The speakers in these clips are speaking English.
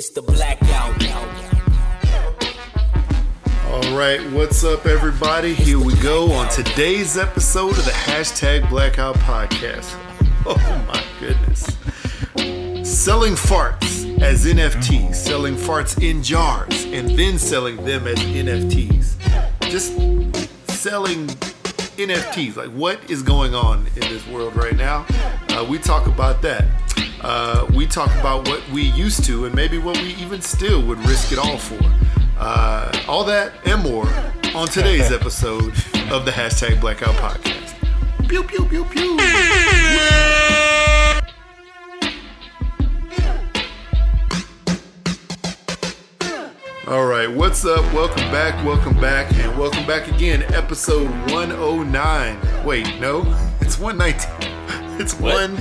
It's the blackout. All right, what's up, everybody? Here we go on today's episode of the hashtag Blackout Podcast. Oh my goodness. Selling farts as NFTs, selling farts in jars, and then selling them as NFTs. Just selling NFTs. Like, what is going on in this world right now? Uh, we talk about that. Uh, we talk about what we used to and maybe what we even still would risk it all for. Uh, all that and more on today's episode of the hashtag Blackout Podcast. Pew, pew, pew, pew. All right, what's up? Welcome back, welcome back, and welcome back again. Episode 109. Wait, no, it's 119. It's What? one.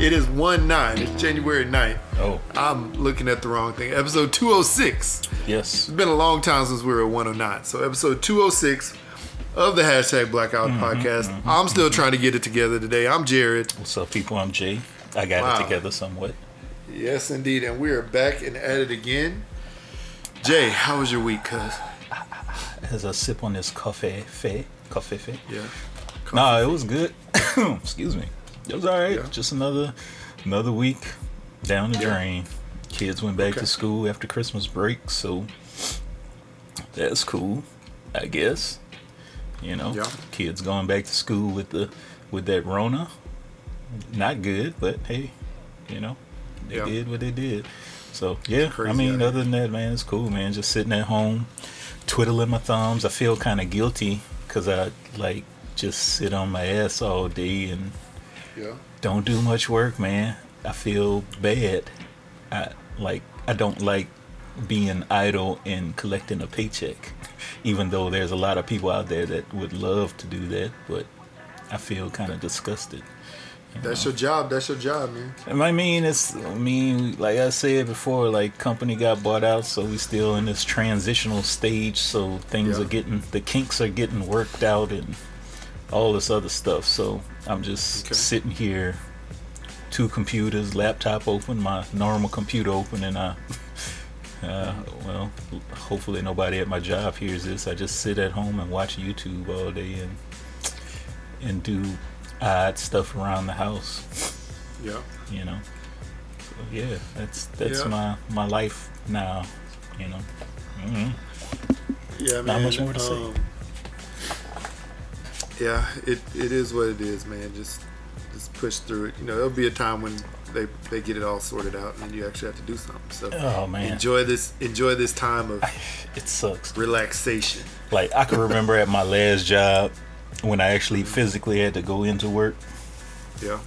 It is 1 9. It's January 9th. Oh, I'm looking at the wrong thing. Episode 206. yes. It's been a long time since we were at 109. So episode 206 of the hashtag Blackout Mm-hmm, Podcast. I'm still trying to get it together today. I'm Jared. What's up, people? I'm Jay. I got Wow. it together somewhat. Yes, indeed. And we are back and at it again. Jay, how was your week, cuz? As I sip on this coffee, fe, coffee, fe. Yeah. Nah, it was good. Excuse me. It was all right. Yeah. Just another another week down the drain. Kids went back Okay. to school after Christmas break, so that's cool, I guess. You know, Yeah. kids going back to school with the with that Rona. Not good, but hey, you know, they Yeah. did what they did. So yeah, I mean, other than that, man, it's cool, man. Just sitting at home, twiddling my thumbs. I feel kind of guilty because I like just sit on my ass all day and Yeah. don't do much work, man. I feel bad. I like I don't like being idle and collecting a paycheck. Even though there's a lot of people out there that would love to do that, but I feel kind of disgusted. That's your job. That's your job, man. And I mean, it's I mean, like I said before, like company got bought out, so we still in this transitional stage. So things Yeah. are getting the kinks are getting worked out and all this other stuff. So I'm just Okay. sitting here, two computers, laptop open, my normal computer open, and I. Uh, well, hopefully nobody at my job hears this. I just sit at home and watch YouTube all day and and do odd stuff around the house Yeah. you know. So, yeah, that's that's Yeah. my my life now, you know. hmm Yeah, man. Not much more to say. Yeah, it, it is what it is, man. Just just push through it. You know, there'll be a time when they they get it all sorted out, and then you actually have to do something. So Oh man, enjoy this enjoy this time of it sucks. relaxation. Like I can remember at my last job when I actually mm-hmm. physically had to go into work, Yeah.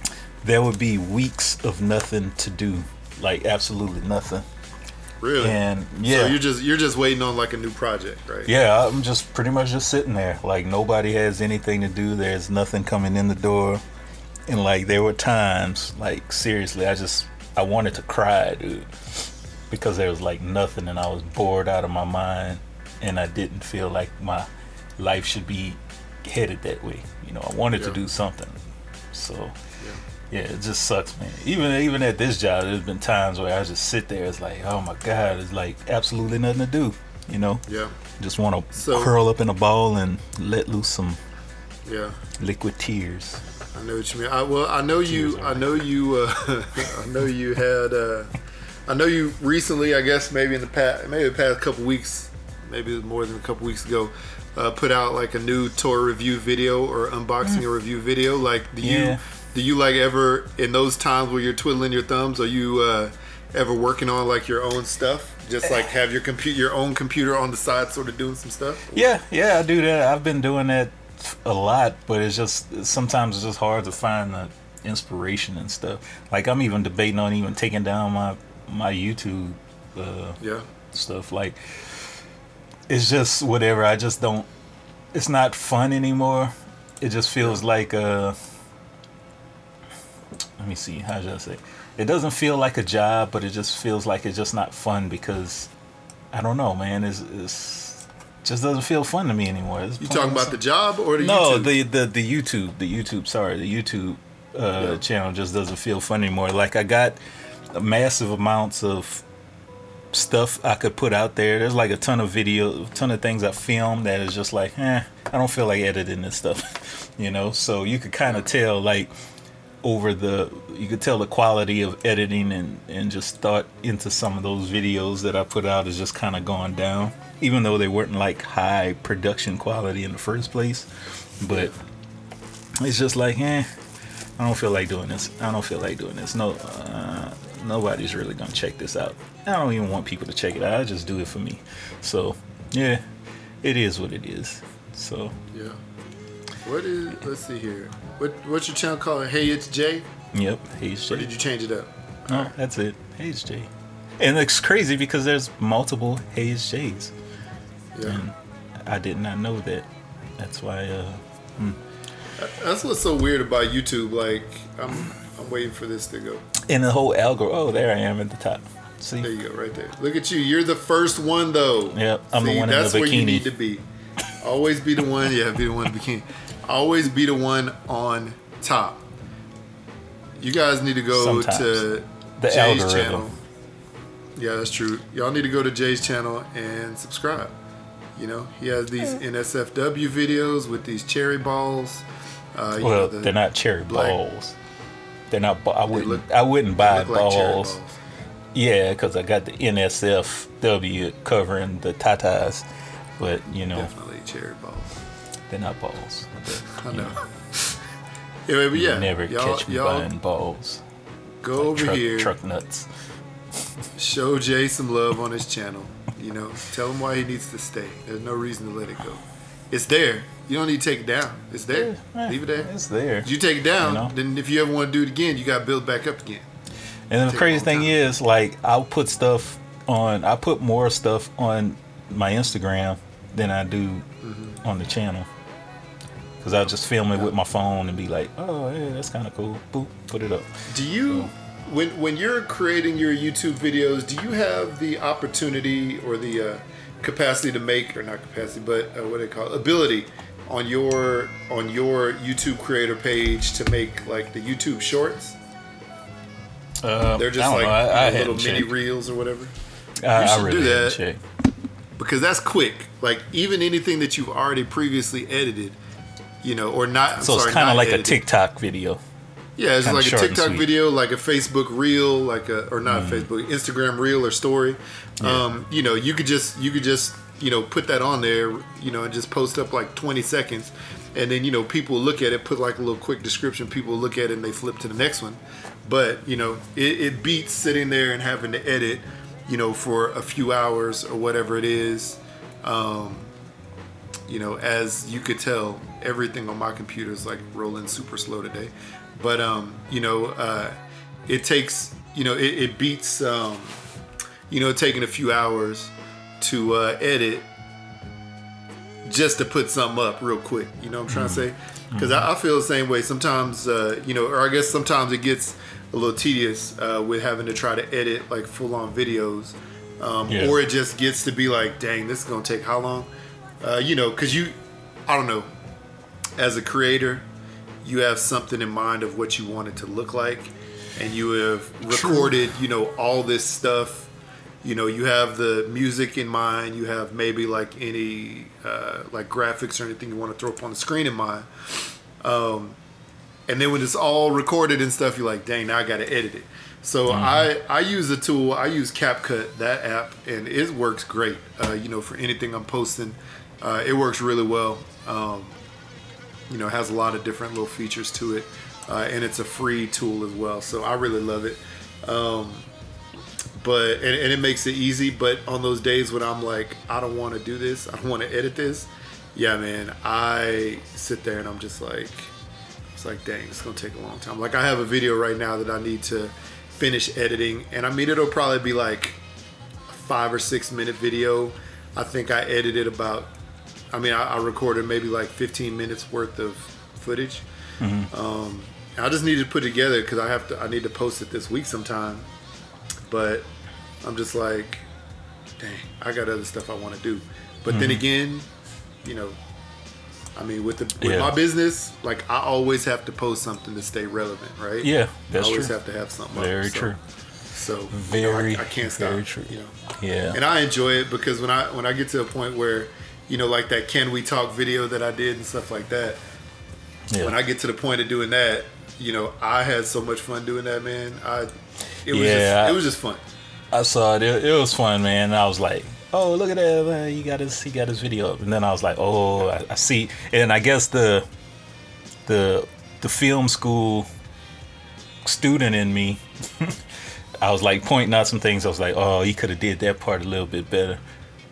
there would be weeks of nothing to do, like absolutely nothing. Really. And So yeah, you're just you're just waiting on like a new project, right? Yeah, I'm just pretty much just sitting there. Like nobody has anything to do. There's nothing coming in the door. And like there were times, like seriously, I just I wanted to cry, dude. Because there was like nothing and I was bored out of my mind and I didn't feel like my life should be headed that way. You know, I wanted Yeah. to do something. So yeah, it just sucks, man. Even even at this job, there's been times where I just sit there. It's like, oh my god, it's like absolutely nothing to do. You know, Yeah. just want to So- curl up in a ball and let loose some Yeah. liquid tears. I know what you mean. I, well, I know you. I know you. Uh, I know you had. Uh, I know you recently. I guess maybe in the past, maybe the past couple weeks, maybe more than a couple weeks ago, uh, put out like a new toy review video or unboxing a review video. Like, do you Yeah. Do you like ever in those times where you're twiddling your thumbs? Are you uh, ever working on like your own stuff? Just like have your compute your own computer on the side, sort of doing some stuff. Yeah, yeah, I do that. I've been doing that a lot, but it's just sometimes it's just hard to find the inspiration and stuff. Like I'm even debating on even taking down my my YouTube uh, Yeah. stuff. Like it's just whatever. I just don't. It's not fun anymore. It just feels like uh. Let me see. How should I say? It doesn't feel like a job, but it just feels like it's just not fun because I don't know, man. It's, it's just doesn't feel fun to me anymore. It's You talking about the job or the no, YouTube? the the the YouTube, the YouTube. Sorry, the YouTube uh, Yeah. channel just doesn't feel fun anymore. Like I got massive amounts of stuff I could put out there. There's like a ton of video, a ton of things I filmed that is just like, eh, I don't feel like editing this stuff, you know. So you could kind of tell like over the, you could tell the quality of editing and and just thought into some of those videos that I put out is just kind of gone down, even though they weren't like high production quality in the first place, but it's just like, eh, I don't feel like doing this. I don't feel like doing this. No, uh, nobody's really gonna check this out. I don't even want people to check it out. I just do it for me. So yeah, it is what it is. So Yeah. What is? Let's see here. What What's your channel called? Hey, it's Jay. yep, he's Or Jay. did you change it up? No, that's it. Hayes J. And it's crazy because there's multiple Hayes J's. Yeah. And I did not know that. That's why. Uh, That's what's so weird about YouTube. Like, I'm I'm waiting for this to go. and the whole algo. Oh, there I am at the top. See. There you go, right there. Look at you. You're the first one though. Yep, I'm the one in the bikini. that's where you need to be. Always be the one. Yeah, be the one in the bikini. Always be the one on top. You guys need to go Sometimes. to The Jay's algorithm. channel. Yeah, that's true. Y'all need to go to Jay's channel and subscribe. You know, he has these NSFW videos with these cherry balls. Uh, you Well, know, the- they're not cherry black- balls. They're not. I wouldn't. look- I wouldn't buy look like balls. balls. Yeah, because I got the NSFW covering the tatas, but you know Definitely cherry balls. Not balls. I know. yeah, but yeah, Never y'all, catch me y'all buying balls. go over truck, here. truck nuts. show Jay some love on his channel. You know, tell him why he needs to stay. There's no reason to let it go. It's there. You don't need to take it down. It's there. Eh, Leave it there. It's there. If you take it down, You know? then if you ever want to do it again, you got to build back up again. And then the crazy thing time. is, like, I'll put stuff on. I put more stuff on my Instagram than I do Mm-hmm. on the channel. Cause I'll just film it with my phone and be like, "Oh, yeah, that's kind of cool." Boop, put it up. Do you, when when you're creating your YouTube videos, do you have the opportunity or the uh, capacity to make, or not capacity, but uh, what do they call it, ability on your on your YouTube creator page to make like the YouTube Shorts? Uh, They're just I like. I, I little mini checked. reels or whatever. I, you should really do that. because that's quick. Like even anything that you've already previously edited, you know, or not. So sorry, it's kind of like a. TikTok video. Yeah, it's kinda like a TikTok video, like a Facebook reel, like a or Mm. not Facebook, Instagram reel or story. Um, you know, you could just you could just you know put that on there, you know, and just post up like 20 seconds, and then you know people look at it, put like a little quick description. People look at it and they flip to the next one. But you know, it, it beats sitting there and having to edit, you know, for a few hours or whatever it is. Um, you know, as you could tell, everything on my computer is like rolling super slow today. But um, you know, uh, it takes you know it, it beats um, you know taking a few hours to uh, edit just to put something up real quick. You know what I'm trying to say? Because I, I feel the same way. Sometimes uh, you know, or I guess sometimes it gets a little tedious uh, with having to try to edit like full on videos. Um, Yeah. Or it just gets to be like, dang, this is gonna take how long? Uh, you know, because you, I don't know, as a creator, you have something in mind of what you want it to look like, and you have recorded, you know, all this stuff. You know, you have the music in mind. You have maybe like any uh, like graphics or anything you want to throw up on the screen in mind. Um, and then when it's all recorded and stuff, you're like, dang, now I got to edit it. So I I use a tool. I use CapCut, that app, and it works great. Uh, you know, for anything I'm posting, uh, it works really well. Um, you know, has a lot of different little features to it, uh, and it's a free tool as well. So I really love it. Um, but and, and it makes it easy. But on those days when I'm like, I don't want to do this, I don't want to edit this. Yeah, man, I sit there and I'm just like, it's like, dang, it's gonna take a long time. Like I have a video right now that I need to finish editing, and I mean it'll probably be like a five or six minute video. I think I edited about, I mean, I, I recorded maybe like 15 minutes worth of footage. Um, I just need to put it together because I have to. I need to post it this week sometime. But I'm just like, dang, I got other stuff I want to do. But then again, you know, I mean, with the with Yeah. my business, like I always have to post something to stay relevant, right? Yeah, that's I always true. have to have something. up, Very so, true. So you know, Very, I, I can't stop. very true. You know, Yeah. and I enjoy it because when I when I get to a point where, you know, like that "Can We Talk" video that I did and stuff like that. yeah. When I get to the point of doing that, you know, I had so much fun doing that, man. I it was Yeah, just, it was just fun. I saw it. it. It was fun, man. I was like, "Oh, look at that! Man. He got his he got his video up." And then I was like, "Oh, I, I see." And I guess the the the film school student in me, I was like pointing out some things. I was like, "Oh, he could have did that part a little bit better."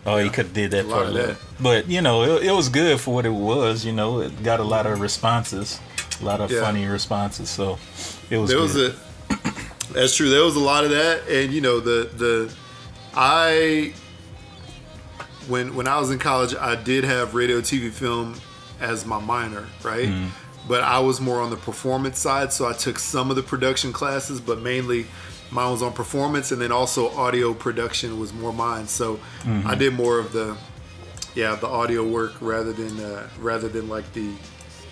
Oh, he could have did that part a of little. that. But you know, it, it was good for what it was. You know, it got a lot of responses, a lot of Yeah. funny responses. So it was. there was good. a that's true there was a lot of that and you know the the i when when i was in college i did have radio tv film as my minor right Mm-hmm. but i was more on the performance side so i took some of the production classes but mainly mine was on performance and then also audio production was more mine so Mm-hmm. i did more of the yeah the audio work rather than uh, rather than like the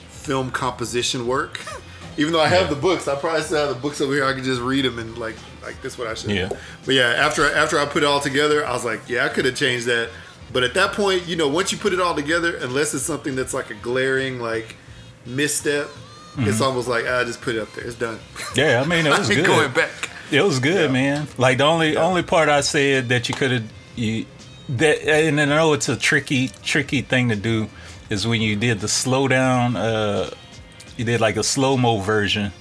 film composition work. Even though I have the books, I probably still have the books over here. I can just read them and like like this is what I should. Yeah. But yeah, after after I put it all together, I was like, yeah, I could have changed that. But at that point, you know, once you put it all together, unless it's something that's like a glaring like misstep, it's almost like I just put it up there. It's done. Yeah, I mean, it was I ain't good. going back. It was good, Yeah. man. Like the only Yeah. only part I said that you could have you that and I know it's a tricky tricky thing to do is when you did the slow down uh you did like a slow mo version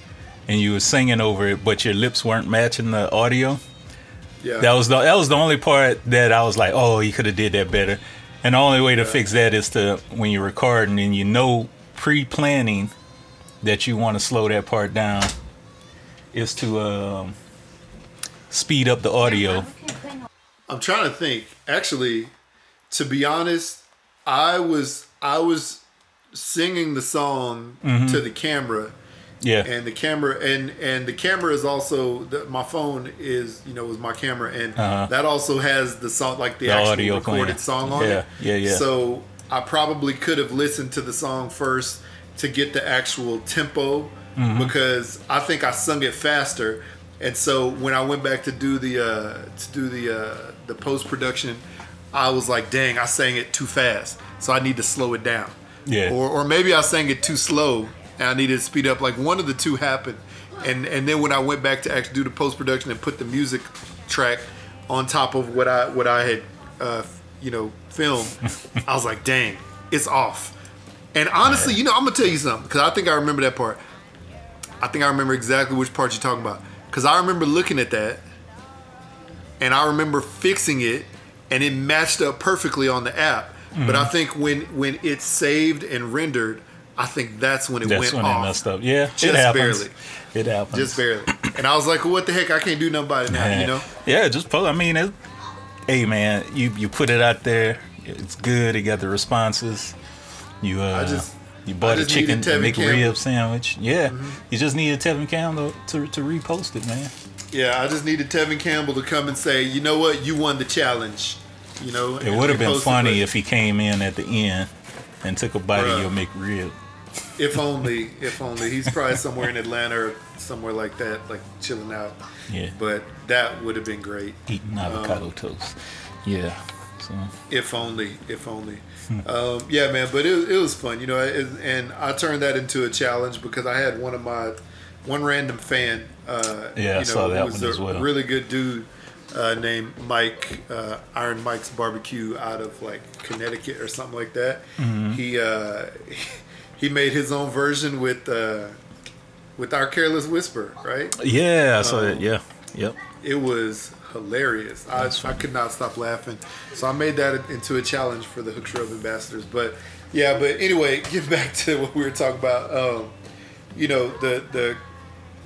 and you were singing over it but your lips weren't matching the audio. Yeah. That was the that was the only part that I was like, "Oh, you could have did that better." And the only way to fix that is to when you're recording and you know pre-planning that you want to slow that part down is to um, speed up the audio. I'm trying to think. Actually, to be honest, I was I was singing the song to the camera, Yeah. and the camera and and the camera is also the, my phone is you know was my camera, and Uh-huh. that also has the song like the, The actual recorded playing. song on Yeah, it. yeah, yeah. So I probably could have listened to the song first to get the actual tempo Mm-hmm. because I think I sung it faster. And so when I went back to do the uh, to do the uh, the post production, I was like, "Dang, I sang it too fast, so I need to slow it down." Yeah. Or or maybe I sang it too slow and I needed to speed up. Like one of the two happened. And and then when I went back to actually do the post production and put the music track on top of what I what I had uh, you know filmed, I was like, "Dang, it's off." And honestly, you know, I'm gonna tell you something because I think I remember that part. I think I remember exactly which part you're talking about because I remember looking at that and I remember fixing it and it matched up perfectly on the app. But I think when when it's saved and rendered, I think that's when it That's went when off. it messed up. Yeah, Just it happens. barely. It happens. Just barely. And I was like, well, what the heck? I can't do nothing about it now, you know? Yeah, just post. I mean, it, hey man, you you put it out there. It's good. It got the responses. You uh, I just- you bought a chicken. McRib sandwich. Yeah, Mm-hmm. you just needed Tevin Campbell to, to repost it, man. Yeah, I just needed Tevin Campbell to come and say, you know what? You won the challenge. You know? It would have been it, funny if he came in at the end and took a bite Bruh. of your McRib. If only, if only. He's probably somewhere in Atlanta or somewhere like that, like chilling out. Yeah, But that would have been great. eating Um, avocado toast. Yeah. So If only, if only. Hmm. Um, yeah, man, but it, it was fun, you know, it, and I turned that into a challenge because I had one of my, one random fan, uh, Yeah, I you saw that who was one a as well. really good dude uh, named Mike, uh, Iron Mike's Barbecue out of like Connecticut or something like that. Mm-hmm. He, uh, he made his own version with, uh, with our Careless Whisper, right? yeah, I saw Um, that. Yeah. Yep. it was hilarious. I, I could not stop laughing. So I made that into a challenge for the Hook Shrub ambassadors. But yeah, but anyway, get back to what we were talking about. Um, you know, the the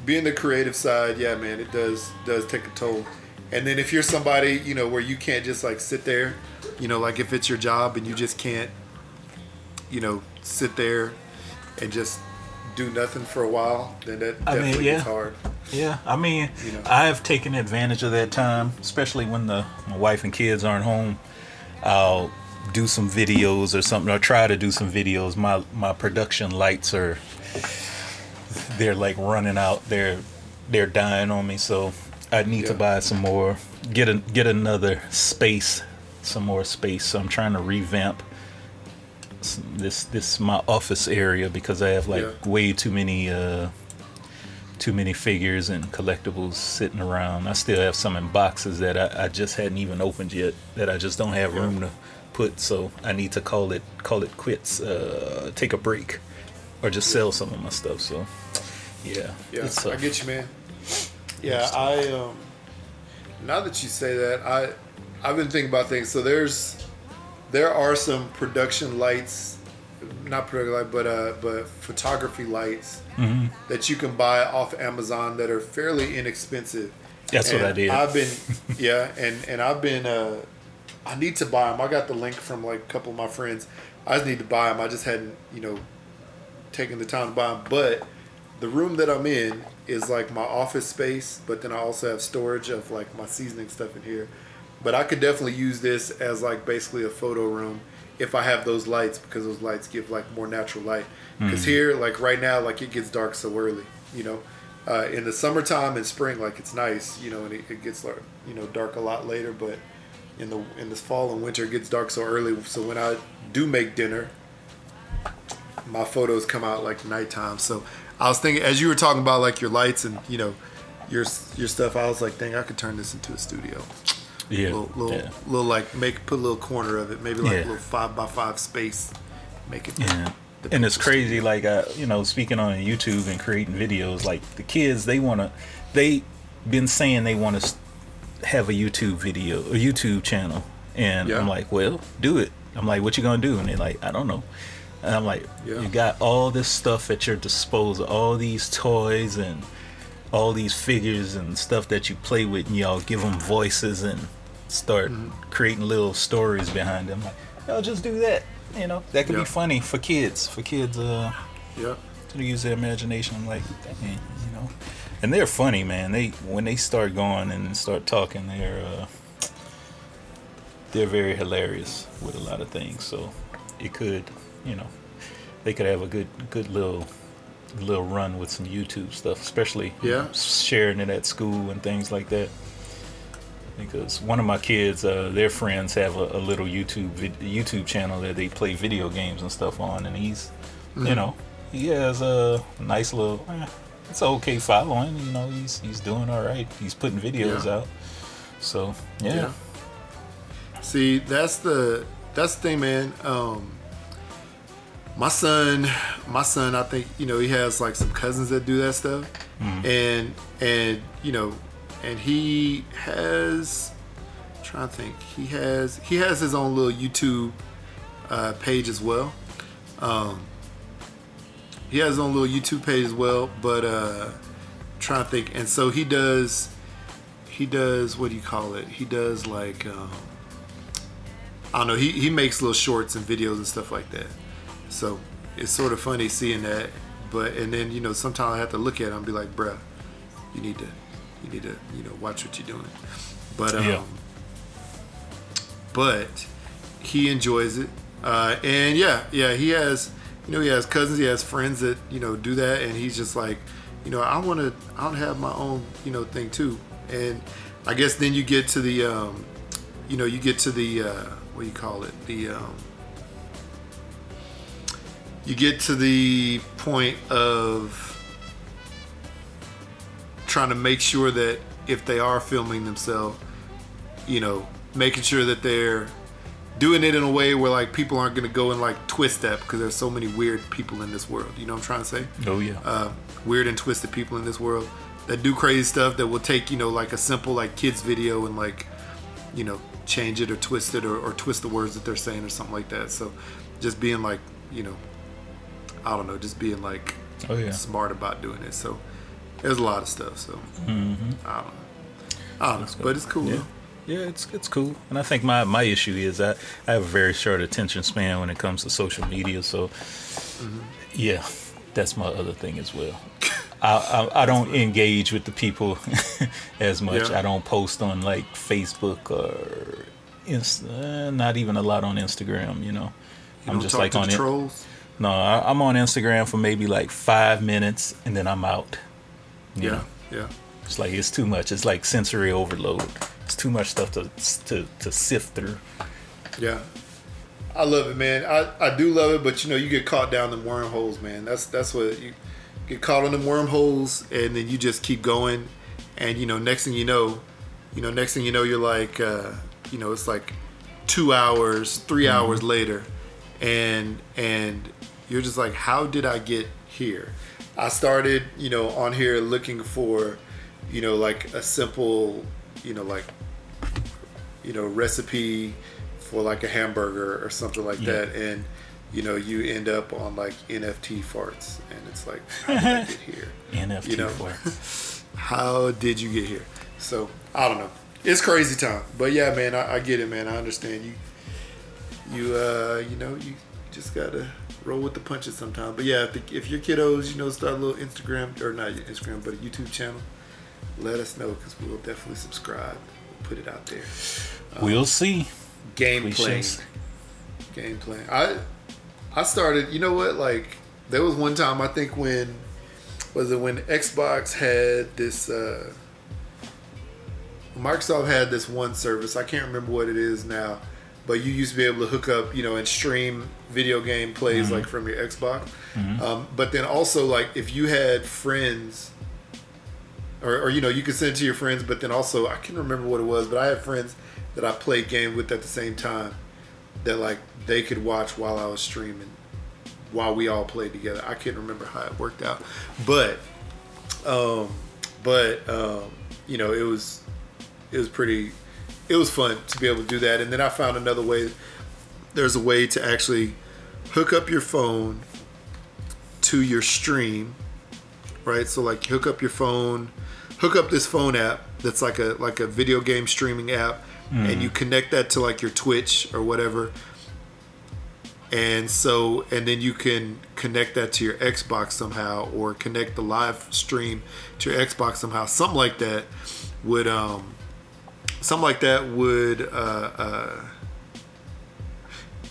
being the creative side, yeah, man, it does does take a toll. And then if you're somebody, you know, where you can't just like sit there, you know, like if it's your job and you just can't, you know, sit there and just do nothing for a while, then that I mean, definitely yeah. gets hard. Yeah, I mean, You know. I've taken advantage of that time, especially when the my wife and kids aren't home. I'll do some videos or something, or try to do some videos. My my production lights are they're like running out. They're they're dying on me, so I need to buy some more, get a get another space, some more space. So I'm trying to revamp this this my office area because I have like Yeah. way too many uh too many figures and collectibles sitting around. I still have some in boxes that I, I just hadn't even opened yet that I just don't have room to put. So I need to call it call it quits, uh, take a break, or just sell some of my stuff. So yeah, Yeah, I get you, man. Yeah, I um. Now that you say that, I I've been thinking about things. So there's there are some production lights, not production light, but uh, but photography lights Mm-hmm. that you can buy off Amazon that are fairly inexpensive. That's what I And did. I've been, yeah, and and I've been. Uh, I need to buy them. I got the link from like a couple of my friends. I just need to buy them. I just hadn't, you know, taken the time to buy them. But the room that I'm in is like my office space, but then I also have storage of like my seasoning stuff in here. But I could definitely use this as like basically a photo room if I have those lights because those lights give like more natural light. Because here, like right now, like it gets dark so early, you know. Uh, in the summertime and spring, like it's nice, you know, and it, it gets like you know dark a lot later. But in the in this fall and winter, it gets dark so early. So when I do make dinner, my photos come out like nighttime. So I was thinking, as you were talking about like your lights and you know your your stuff, I was like, dang, I could turn this into a studio. Yeah, little, little, yeah. little like make put a little corner of it, maybe like Yeah. a little five by five space. Make it. Yeah. And it's crazy, like uh, you know, speaking on YouTube and creating videos, like the kids, they wanna, they been saying they want to have a YouTube video, a YouTube channel, and Yeah. I'm like, well, do it. I'm like, what you gonna do? And they're like, I don't know. And I'm like, Yeah. you got all this stuff at your disposal, all these toys and all these figures and stuff that you play with, and y'all give them voices and start Mm-hmm. creating little stories behind them. Like, y'all just do that. You know, that could Yeah. be funny for kids. For kids, uh, Yeah. to use their imagination. I'm like, dang, you know, and they're funny, man. They when they start going and start talking, they're uh, they're very hilarious with a lot of things. So it could, you know, they could have a good good little little run with some YouTube stuff, especially you Yeah. know, sharing it at school and things like that. Because one of my kids, uh, their friends have a, a little YouTube vid- YouTube channel that they play video games and stuff on, and he's, you know, he has a nice little, eh, it's okay following. You know, he's he's doing all right. He's putting videos Yeah. out. So yeah, Yeah. See, that's the that's the thing, man. Um, my son, my son, I think you know he has like some cousins that do that stuff, and and you know, and he has. I'm trying to think, he has he has his own little YouTube uh, page as well. Um, he has his own little YouTube page as well, but uh, trying to think, and so he does he does what do you call it? He does like um, I don't know. He he makes little shorts and videos and stuff like that. So it's sort of funny seeing that. But and then you know sometimes I have to look at him and be like, bruh, you need to you need to you know watch what you're doing. But um, Yeah. but he enjoys it. Uh, and yeah, yeah, he has you know he has cousins, he has friends that you know do that, and he's just like, you know, I want to I want to have my own you know thing too. And I guess then you get to the um, you know you get to the uh, what do you call it the um, you get to the point of trying to make sure that if they are filming themselves you know making sure that they're doing it in a way where like people aren't going to go and like twist that because there's so many weird people in this world. You know what i'm trying to say? Oh yeah, uh, weird and twisted people in this world that do crazy stuff that will take you know like a simple like kids video and like you know change it or twist it or, or twist the words that they're saying or something like that. So just being like you know i don't know just being like oh yeah. smart about doing it. So there's a lot of stuff so i don't know i don't know but it's cool Mm-hmm. Yeah. Yeah, it's it's cool, and I think my, my issue is that I have a very short attention span when it comes to social media. So, yeah, that's my other thing as well. I, I I don't engage with the people as much. Yeah. I don't post on like Facebook or Inst- uh, not even a lot on Instagram. You know, You I'm just like on it. No, I, I'm on Instagram for maybe like five minutes, and then I'm out. Yeah know? yeah It's like it's too much. It's like sensory overload. It's too much stuff to to to sift through. Yeah. I love it, man. I, I do love it, but you know, you get caught down the wormholes, man. That's that's what you get caught in the wormholes and then you just keep going and you know, next thing you know, you know, next thing you know you're like uh, you know, it's like two hours, 3 Mm-hmm. hours later and and you're just like, How did I get here? I started, you know, on here looking for, you know, like a simple, you know, like you know recipe for like a hamburger or something like Yeah. that. And you know you end up on like nft farts and it's like how did i get here? NFT You know. it. how did you get here? So i don't know. It's crazy time. But yeah man i, I get it man. I understand. You you uh you know you just gotta roll with the punches sometimes but yeah if, the, if your kiddos you know start a little instagram or not your instagram but a youtube channel let us know because we'll definitely subscribe we'll put it out there We'll see. game We playing. Game playing. I I started. You know what? Like there was one time I think when was it when Xbox had this. uh Microsoft had this one service. I can't remember what it is now, but you used to be able to hook up, you know, and stream video game plays like from your Xbox. Um, but then also like if you had friends or, or you know you could send it to your friends but then also i can't remember what it was but i had friends that i played games with at the same time that like they could watch while i was streaming while we all played together. I can't remember how it worked out. But um but um you know it was it was pretty it was fun to be able to do that. And then i found another way there's a way to actually hook up your phone to your stream right? So like hook up your phone, hook up this phone app that's like a like a video game streaming app, and you connect that to like your Twitch or whatever. And so and then you can connect that to your Xbox somehow or connect the live stream to your Xbox somehow. Something like that would um something like that would uh uh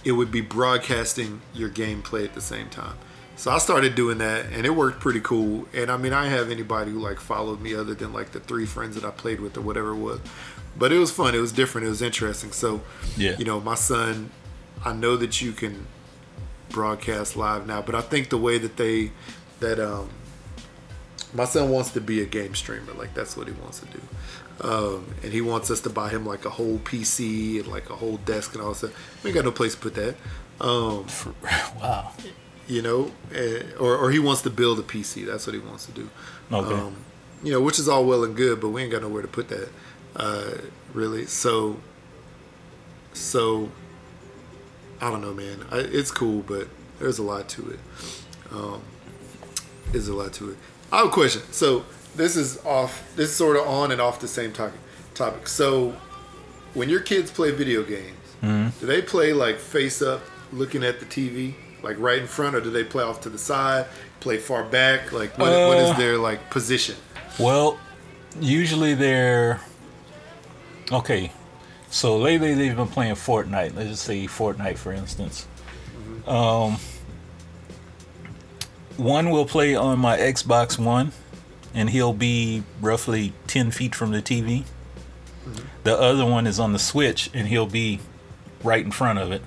it would be broadcasting your gameplay at the same time. So I started doing that, and it worked pretty cool. And I mean, I have anybody who like followed me other than like the three friends that I played with or whatever it was. But it was fun. It was different. It was interesting. So, Yeah. you know, my son, I know that you can broadcast live now, but I think the way that they that um my son wants to be a game streamer. Like that's what he wants to do. Um, and he wants us to buy him like a whole PC and like a whole desk and all that. stuff. We ain't got no place to put that. Um, Wow. you know, eh, or or he wants to build a PC. That's what he wants to do. Okay. Um, you know, which is all well and good, but we ain't got nowhere to put that, uh, really. So, so I don't know, man. I, it's cool, but there's a lot to it. Um, there's a lot to it. I have a question. So this is off. This is sort of on and off the same topic. Topic. So when your kids play video games, do they play like face up, looking at the TV, like right in front, or do they play off to the side, play far back? Like what, what is Uh, their like position? Well, usually they're okay. So lately they've been playing Fortnite. Let's just say Fortnite, for instance. Um, one will play on my Xbox One, and he'll be roughly ten feet from the TV. The other one is on the Switch, and he'll be right in front of it.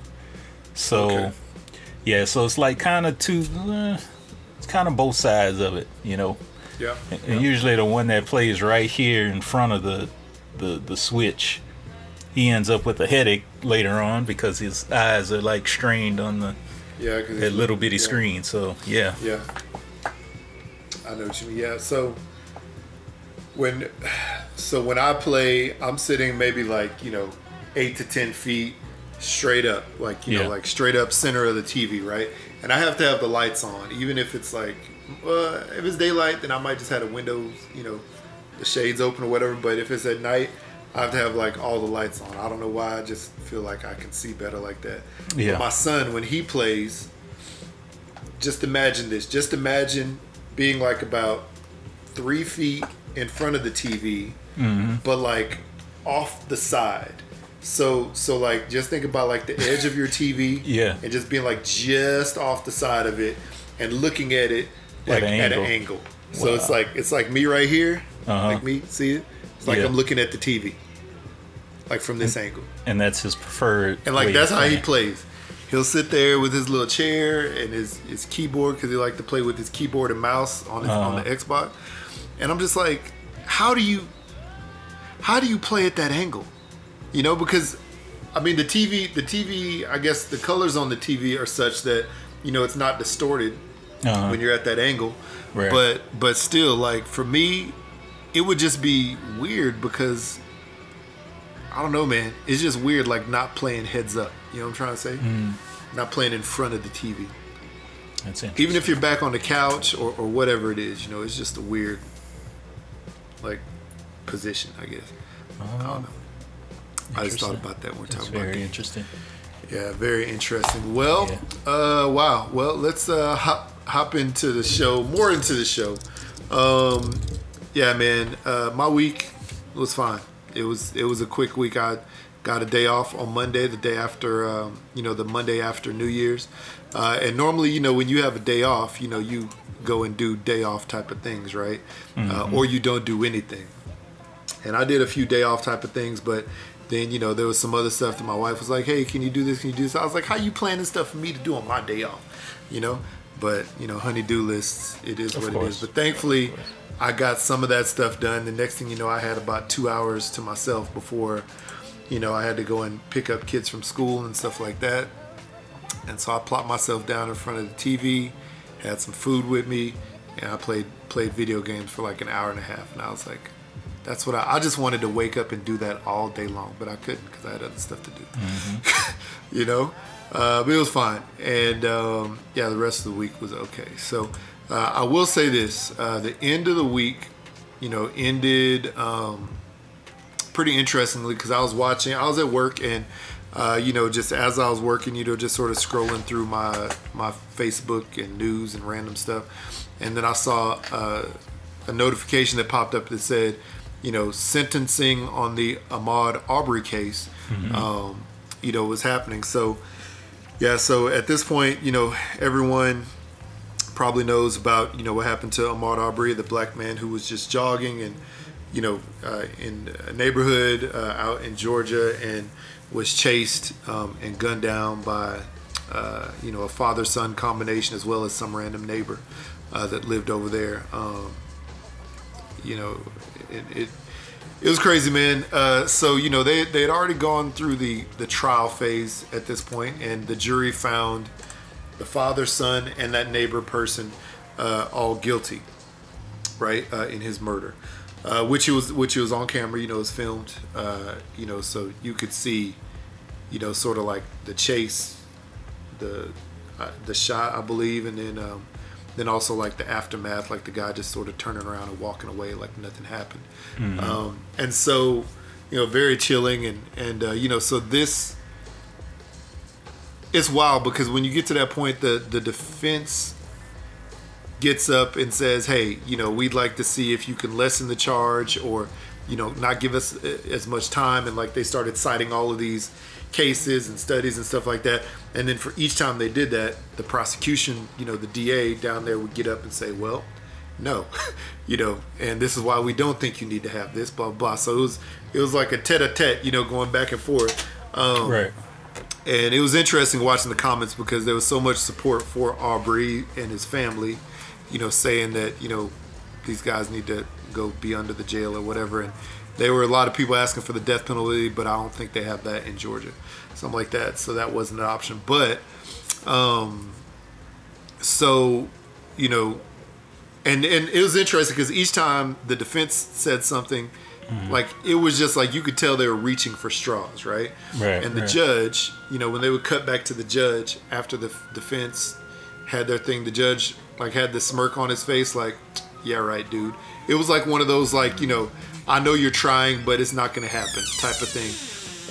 So, Okay. yeah, so it's like kind of two. Uh, it's kind of both sides of it, you know. Yeah. And usually the one that plays right here in front of the, the the switch, he ends up with a headache later on because his eyes are like strained on the Yeah. that little bitty yeah. screen. So yeah, Yeah. I know what you mean. Yeah. So when so when I play, I'm sitting maybe like, you know, eight to ten feet straight up. Like, you Yeah. know, like straight up center of the TV, right? And I have to have the lights on, even if it's like uh, if it's daylight, then I might just have the windows, you know, the shades open or whatever. But if it's at night, I have to have like all the lights on. I don't know why. I just feel like I can see better like that. Yeah. But my son, when he plays, just imagine this. Just imagine being like about three feet in front of the TV, Mm-hmm. but like off the side. So so like just think about like the edge of your TV, Yeah. and just being like just off the side of it and looking at it At like an at an angle. angle. So it's like it's like me right here, Uh-huh. like me. See it? It's like Yeah. I'm looking at the TV, like from this angle. And that's his preferred. And like that's how he plays. He'll sit there with his little chair and his, his keyboard because he like to play with his keyboard and mouse on his, on the Xbox. And I'm just like, how do you how do you play at that angle? You know, because I mean the TV the TV I guess the colors on the TV are such that you know it's not distorted Uh-huh. when you're at that angle. Right. But but still like for me it would just be weird because I don't know, man. It's just weird, like not playing heads up. You know what I'm trying to say? Mm. Not playing in front of the TV. That's interesting. Even if you're back on the couch or, or whatever it is, you know, it's just a weird, like, position, I guess. I don't know. I just thought about that when we're That's talking about very interesting. Yeah, very interesting. Well, uh, wow. Well, let's uh, hop hop into the show, more into the show. Um, yeah, man. Uh, my week was fine. It was it was a quick week. I got a day off on Monday, the day after, um, you know, the Monday after New Year's. Uh, and normally, you know, when you have a day off, you know, you go and do day off type of things, right? Uh, or you don't do anything and I did a few day off type of things, but then you know there was some other stuff that my wife was like, "Hey, can you do this? Can you do this?" I was like, "How you planning stuff for me to do on my day off?" You know, but you know, honey-do lists. It is Of what it course. is. But thankfully, I got some of that stuff done. The next thing you know, I had about two hours to myself before, you know, I had to go and pick up kids from school and stuff like that. And so I plopped myself down in front of the TV, had some food with me, and I played played video games for like an hour and a half. And I was like, that's what I, I just wanted to wake up and do that all day long, but I couldn't because I had other stuff to do. you know, uh, but it was fine. And um, yeah, the rest of the week was okay. So uh, I will say this: uh, the end of the week, you know, ended. Um, pretty interestingly because I was watching. I was at work and uh, you know just as I was working, you know, just sort of scrolling through my my Facebook and news and random stuff, and then I saw uh, a notification that popped up that said, you know, sentencing on the Ahmaud Arbery case, um, you know, was happening. So yeah, so at this point, you know, everyone probably knows about you know what happened to Ahmaud Arbery, the black man who was just jogging and you know uh, in a neighborhood uh, out in Georgia and was chased um, and gunned down by uh, you know a father son combination as well as some random neighbor uh, that lived over there. Um, you know, it, it it was crazy, man. Uh, so you know they they had already gone through the the trial phase at this point, and the jury found the father, son, and that neighbor person uh, all guilty, right, in his murder, uh, which it was which it was on camera. You know, it was filmed. Uh, you know, so you could see, you know, sort of like the chase, the uh, the shot, I believe, and then um, then also like the aftermath, like the guy just sort of turning around and walking away like nothing happened. Um, and so, you know, very chilling, and and uh, you know, so this it's wild because when you get to that point, the the defense gets up and says, "Hey, you know, we'd like to see if you can lessen the charge, or you know, not give us uh, as much time." And like they started citing all of these cases and studies and stuff like that. And then for each time they did that, the prosecution, you know, the DA down there would get up and say, "Well, no, you know, and this is why we don't think you need to have this." Blah blah. So it was it was like a tete-a-tete, you know, going back and forth. Um, Right. and it was interesting watching the comments because there was so much support for Arbery and his family, you know, saying that, you know, these guys need to go be under the jail or whatever. And there were a lot of people asking for the death penalty, but I don't think they have that in Georgia. Something like that. So that wasn't an option. But, um, so, you know, and, and it was interesting because each time the defense said something, like it was just like you could tell they were reaching for straws, right? Right, And the right. judge, you know, when they would cut back to the judge after the f- defense had their thing, the judge like had the smirk on his face, like, "Yeah, right, dude." It was like one of those like, you know, I know you're trying, but it's not going to happen type of thing.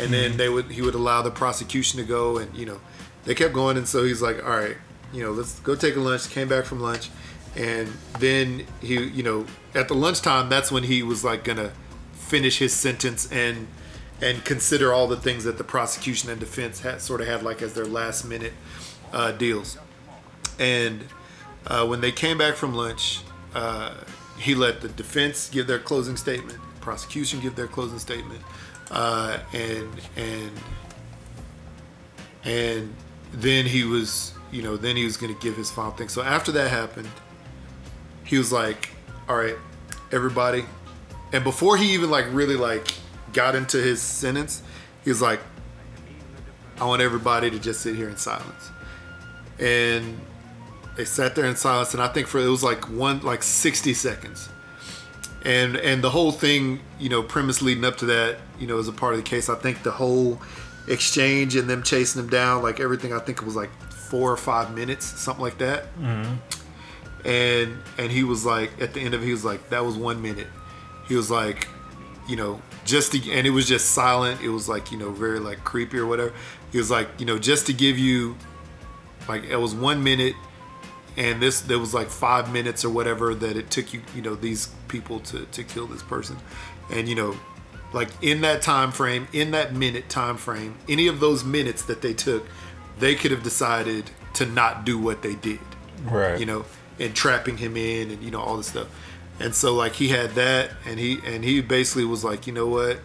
And then they would he would allow the prosecution to go, and you know, they kept going, and so he's like, "All right, you know, let's go take a lunch." Came back from lunch, and then he, you know, at the lunchtime, that's when he was like gonna finish his sentence and and consider all the things that the prosecution and defense had sort of had like as their last minute uh, deals. And uh, when they came back from lunch, uh, he let the defense give their closing statement, prosecution give their closing statement, uh, and and and then he was, you know, then he was going to give his final thing. So after that happened, he was like, "All right, everybody," and before he even like really like got into his sentence, he was like, "I want everybody to just sit here in silence," and they sat there in silence, and I think for it was like one like sixty seconds, and and the whole thing, you know, premise leading up to that, you know, as a part of the case. I think the whole exchange and them chasing him down, like everything, I think it was like four or five minutes, something like that. Mm-hmm. And and he was like, at the end of it, he was like, that was one minute. He was like, you know, just to, and it was just silent. It was like, you know, very like creepy or whatever. He was like, you know, just to give you, like, it was one minute and this there was like five minutes or whatever that it took you you know these people to to kill this person. And you know like in that time frame in that minute time frame any of those minutes that they took they could have decided to not do what they did. Right. you know and trapping him in and you know all this stuff. And so like he had that and he and he basically was like you know what?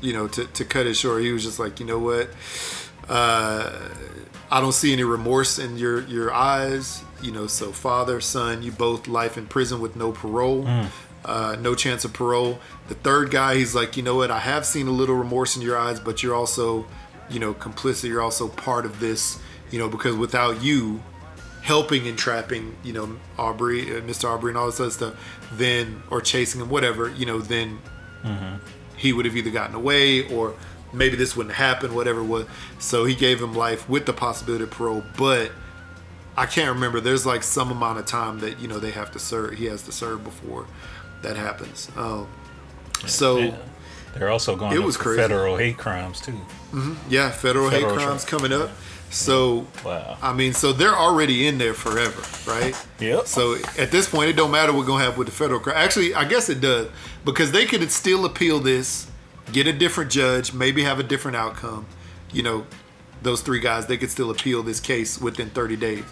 You know to, to cut it short he was just like you know what uh I don't see any remorse in your your eyes. You know, so father, son, you both life in prison with no parole, uh, no chance of parole. The third guy, he's like, you know what? I have seen a little remorse in your eyes, but you're also, you know, complicit. You're also part of this. You know, because without you helping and trapping, you know, Arbery, uh, Mr. Arbery, and all this other stuff, then or chasing him, whatever, you know, then he would have either gotten away or maybe this wouldn't happen, whatever it was. So he gave him life with the possibility of parole, but I can't remember. There's like some amount of time that you know they have to serve. He has to serve before that happens. Um, so Yeah. They're also going It to was crazy. federal hate crimes too. yeah, federal, Federal hate crimes coming up. So Wow. I mean, so they're already in there forever, right? Yep. So at this point, it don't matter what we're gonna happen with the federal crime. Actually, I guess it does because they could still appeal this, get a different judge, maybe have a different outcome. You know, those three guys they could still appeal this case within 30 days.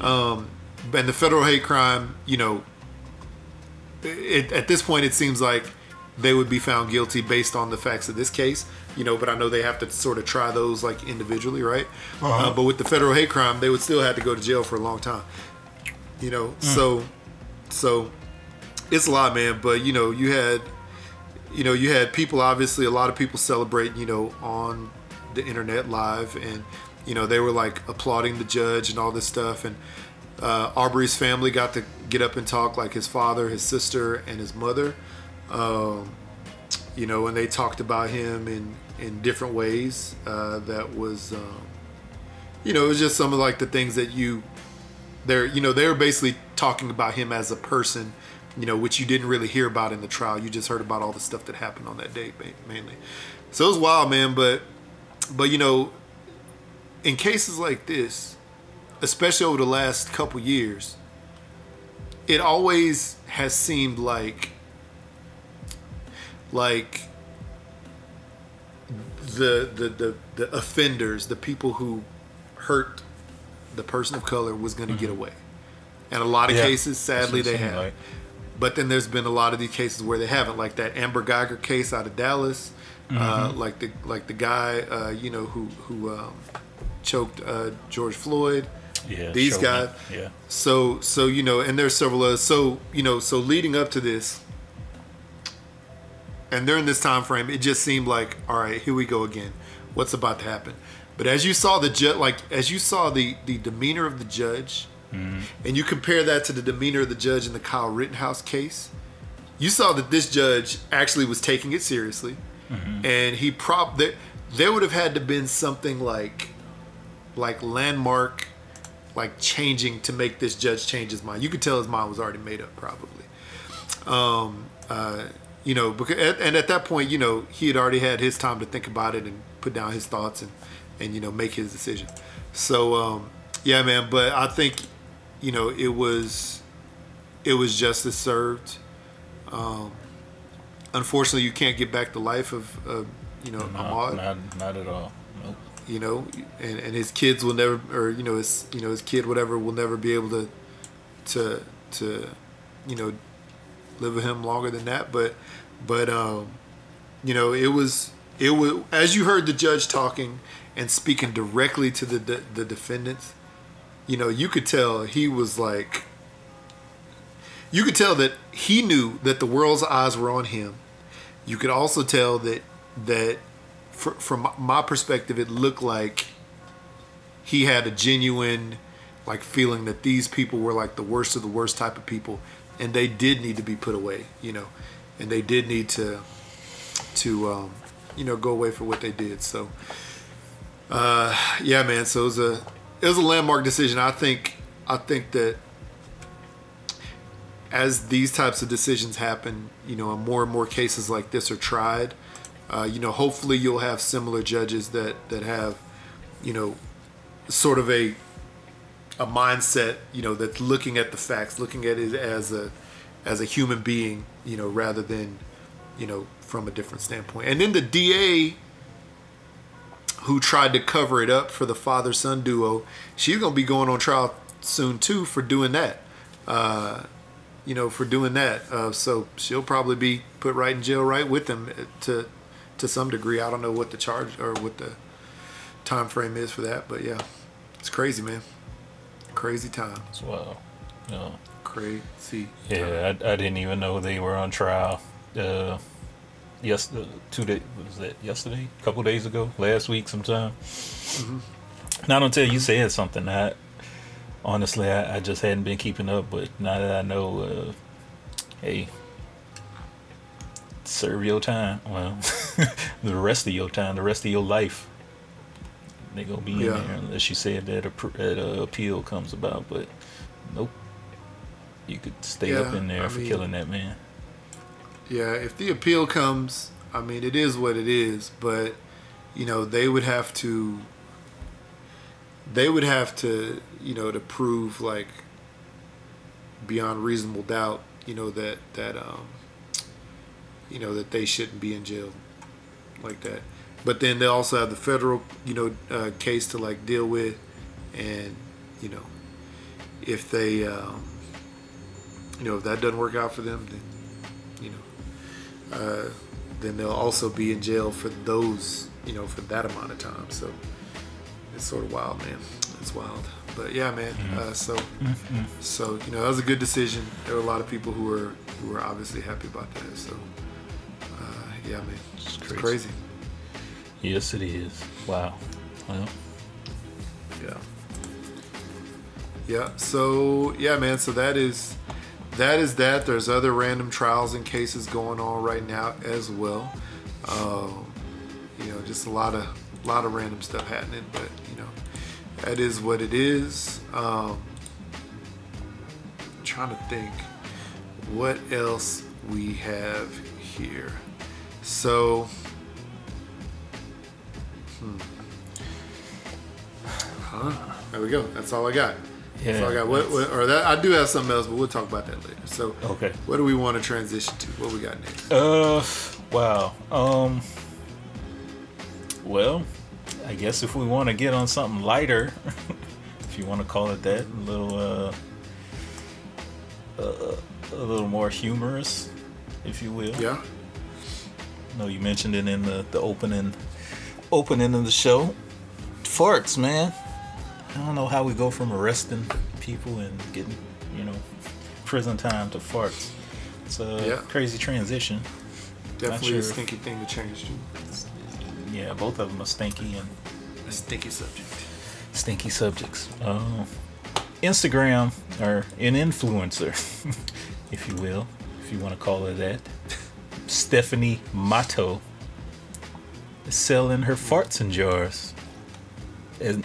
Um, and the federal hate crime, you know, it, at this point, it seems like they would be found guilty based on the facts of this case. You know, but I know they have to sort of try those like individually, right? Uh, but with the federal hate crime, they would still have to go to jail for a long time. You know, so so it's a lot, man. But you know, you had you know you had people obviously a lot of people celebrating, you know on the internet live and you know they were like applauding the judge and all this stuff and uh, Arbery's family got to get up and talk like his father his sister and his mother. Um, you know and they talked about him in in different ways uh, that was um, you know it was just some of like the things that you they're you know they were basically talking about him as a person you know which you didn't really hear about in the trial. You just heard about all the stuff that happened on that day mainly. So it was wild man but but you know in cases like this especially over the last couple years it always has seemed like like the the the, the offenders the people who hurt the person of color was going to get away. And a lot of Yeah. cases sadly they have. like. But then there's been a lot of these cases where they haven't, like that Amber Guyger case out of Dallas, uh, Mm-hmm. like the like the guy, uh, you know, who who um, choked uh, George Floyd. Yeah. These guys. Yeah. So so you know, and there's several others. So you know, so leading up to this, and during this time frame, it just seemed like, all right, here we go again. What's about to happen? But as you saw the judge, like as you saw the the demeanor of the judge, and you compare that to the demeanor of the judge in the Kyle Rittenhouse case, you saw that this judge actually was taking it seriously, and he prob there, there would have had to been something like like landmark like changing to make this judge change his mind. You could tell his mind was already made up probably. Um, uh, you know, because and at that point, you know, he had already had his time to think about it and put down his thoughts and and you know make his decision. So um, yeah, man. But I think you know it was it was justice served. Um, unfortunately, you can't get back the life of, of you know No, Ahmaud not not at all. Nope. you know, and, and his kids will never, or you know, his you know his kid whatever will never be able to, to to, you know, live with him longer than that. But but um, you know, it was it was as you heard the judge talking and speaking directly to the the, the defendants. You know, you could tell he was like. You could tell that he knew that the world's eyes were on him. You could also tell that that fr- from my perspective, it looked like he had a genuine like feeling that these people were like the worst of the worst type of people and they did need to be put away you know and they did need to to um, you know go away for what they did so uh, yeah man so it was a it was a landmark decision i think i think that as these types of decisions happen you know and more and more cases like this are tried uh, you know hopefully you'll have similar judges that that have you know sort of a a mindset, you know, that's looking at the facts, looking at it as a as a human being, you know, rather than, you know, from a different standpoint. And then the DA who tried to cover it up for the father son duo, she's gonna be going on trial soon too for doing that. Uh, you know, for doing that. Uh, so she'll probably be put right in jail right with them to to some degree. I don't know what the charge or what the time frame is for that, but yeah. It's crazy, man. Crazy times. Wow. Yeah. Crazy. Yeah, I, I didn't even know they were on trial. Uh, yes, uh, two days. Was that? Yesterday? A couple days ago? Last week, sometime. Mm-hmm. Not until you said something. I honestly, I, I, just hadn't been keeping up. But now that I know, uh, hey, serve your time. Well, the rest of your time, the rest of your life they gonna be yeah. in there unless you said that a, that a appeal comes about. But nope, you could stay yeah, up in there I for mean, killing that man. Yeah, if the appeal comes, I mean, it is what it is. But you know, they would have to. They would have to, you know, to prove like beyond reasonable doubt, you know that that um, you know that they shouldn't be in jail like that but then they also have the federal, you know, uh, case to like deal with, and you know, if they, um, you know, if that doesn't work out for them, then uh, then they'll also be in jail for those, you know, for that amount of time. So it's sort of wild, man. It's wild, but yeah, man. Uh, so, mm-hmm. so you know, that was a good decision. There were a lot of people who were who were obviously happy about that. So, uh, yeah, man, it's crazy. It's crazy. Yes, it is. Wow. Well. Yeah. Yeah. So yeah, man. So that is that is that. There's other random trials and cases going on right now as well. Um, you know, just a lot of a lot of random stuff happening, but you know, that is what it is. Um, trying to think what else we have here. So Hmm. Huh? There we go. That's all I got. Yeah. All I got. What, what, or that I do have something else, but we'll talk about that later. So, okay. What do we want to transition to? What we got next? Uh, wow. Um. Well, I guess if we want to get on something lighter, if you want to call it that, a little uh, uh, a little more humorous, if you will. Yeah. No, you mentioned it in the the opening opening of the show. Farts, man. I don't know how we go from arresting people and getting, you know, prison time to farts. It's a yeah. crazy transition. Definitely sure a stinky if, thing to change too. Yeah, both of them are stinky and a stinky subject. Stinky subjects. Uh, Instagram or an influencer, if you will, if you want to call her that. Stephanie Matto is selling her farts in jars as,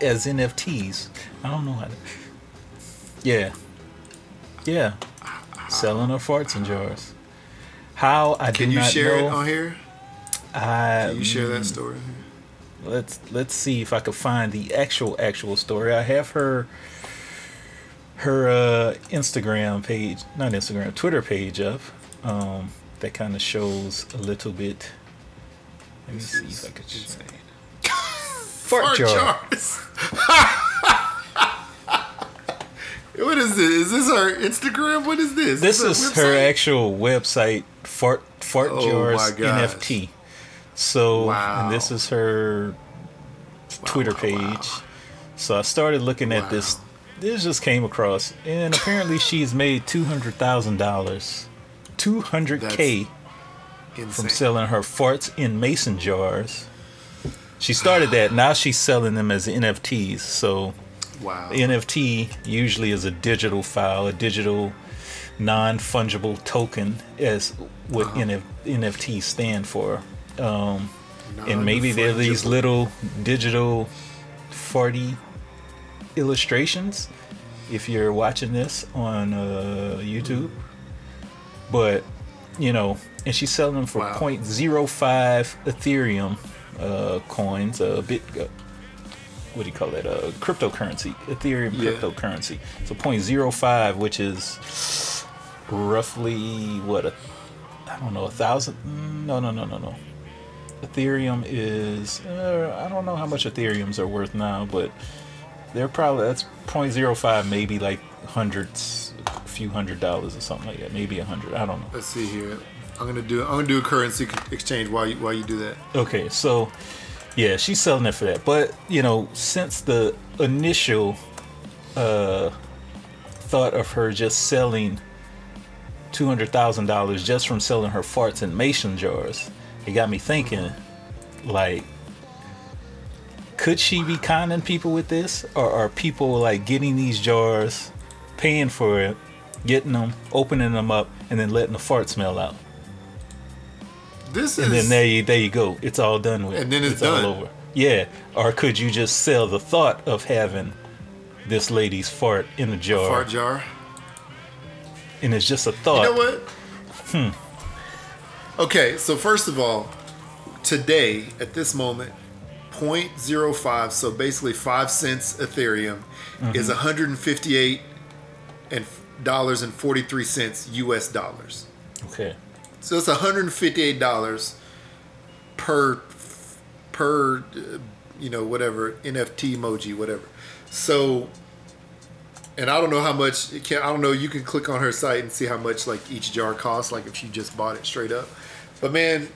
as NFTs. I don't know how to. Yeah. Yeah. Selling her farts in jars. How I Can you share know, it on here? I, Can you share that story? Let's let's see if I can find the actual actual story. I have her her uh, Instagram page, not Instagram, Twitter page up. Um, that kind of shows a little bit let me see if I could. Fart, Fart jars. what is this? Is this her Instagram? What is this? This Is is her actual website, Fart Fart Oh Jars. NFT. So, Wow. and this is her Twitter wow, page. wow. So I started looking at this. This just came across, and apparently she's made two hundred thousand dollars, two hundred k from selling her farts in mason jars. She started that. Now she's selling them as NFTs. So wow. NFT usually is a digital file, a digital non fungible token, as what Uh-huh. NF- NFTs stand for. Um, and maybe they're these little digital farty illustrations if you're watching this on uh, YouTube. But, you know, and she's selling them for Wow. 0.05 Ethereum uh, coins, a bit. Uh, what do you call it? Uh, cryptocurrency, Ethereum Yeah. cryptocurrency. So 0.05, which is roughly what a, I don't know, a thousand? No, no, no, no, no. Ethereum is uh, I don't know how much Ethereums are worth now, but they're probably that's 0.05, maybe like hundreds, a few hundred dollars or something like that, maybe a hundred. I don't know. Let's see here. I'm gonna do. I'm gonna do a currency exchange while you while you do that. Okay, so yeah, she's selling it for that. But you know, since the initial uh, thought of her just selling two hundred thousand dollars just from selling her farts in mason jars, it got me thinking, like, could she be conning people with this, or are people like getting these jars, paying for it, getting them, opening them up, and then letting the fart smell out? This and is. then there you there you go. It's all done with. And then it's all done. over. Yeah. Or could you just sell the thought of having this lady's fart in a jar, fart jar. and it's just a thought? You know what? Hmm. Okay, so first of all, today at this moment, 0.05, so basically five cents Ethereum, is 158 and dollars and 43 cents U.S. dollars. Okay. So it's 158 dollars per per uh, you know whatever NFT emoji whatever. So and I don't know how much it can I don't know you can click on her site and see how much like each jar costs like if you just bought it straight up. But man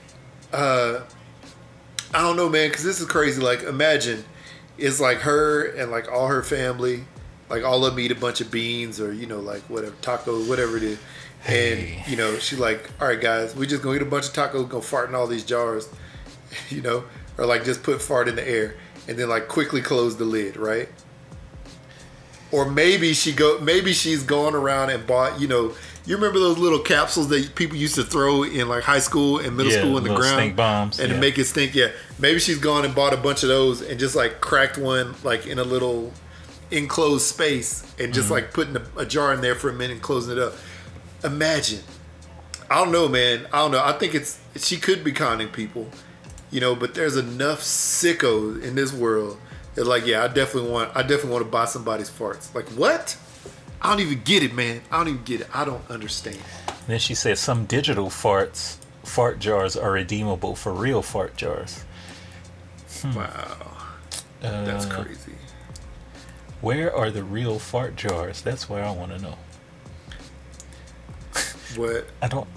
uh I don't know man cuz this is crazy like imagine it's like her and like all her family like all of them eat a bunch of beans or you know like whatever taco whatever it is and you know she like all right guys we just gonna eat a bunch of tacos go fart in all these jars you know? Or like just put fart in the air and then like quickly close the lid right? Or maybe she go maybe she's gone around and bought you know you remember those little capsules that people used to throw in like high school and middle Yeah, school in the ground stink bombs, and to make it stink? Yeah. Maybe she's gone and bought a bunch of those and just like cracked one like in a little enclosed space and just Mm-hmm. like putting a, a jar in there for a minute and closing it up imagine. I don't know man. I don't know. I think it's she could be conning people you know but there's enough sickos in this world that like yeah i definitely want i definitely want to buy somebody's farts. Like what? I don't even get it man. I don't even get it. I don't understand. Then she said some digital farts, fart jars are redeemable for real fart jars. wow. That's Hmm. Uh, crazy. Where are the real fart jars? That's where I want to know. What I don't,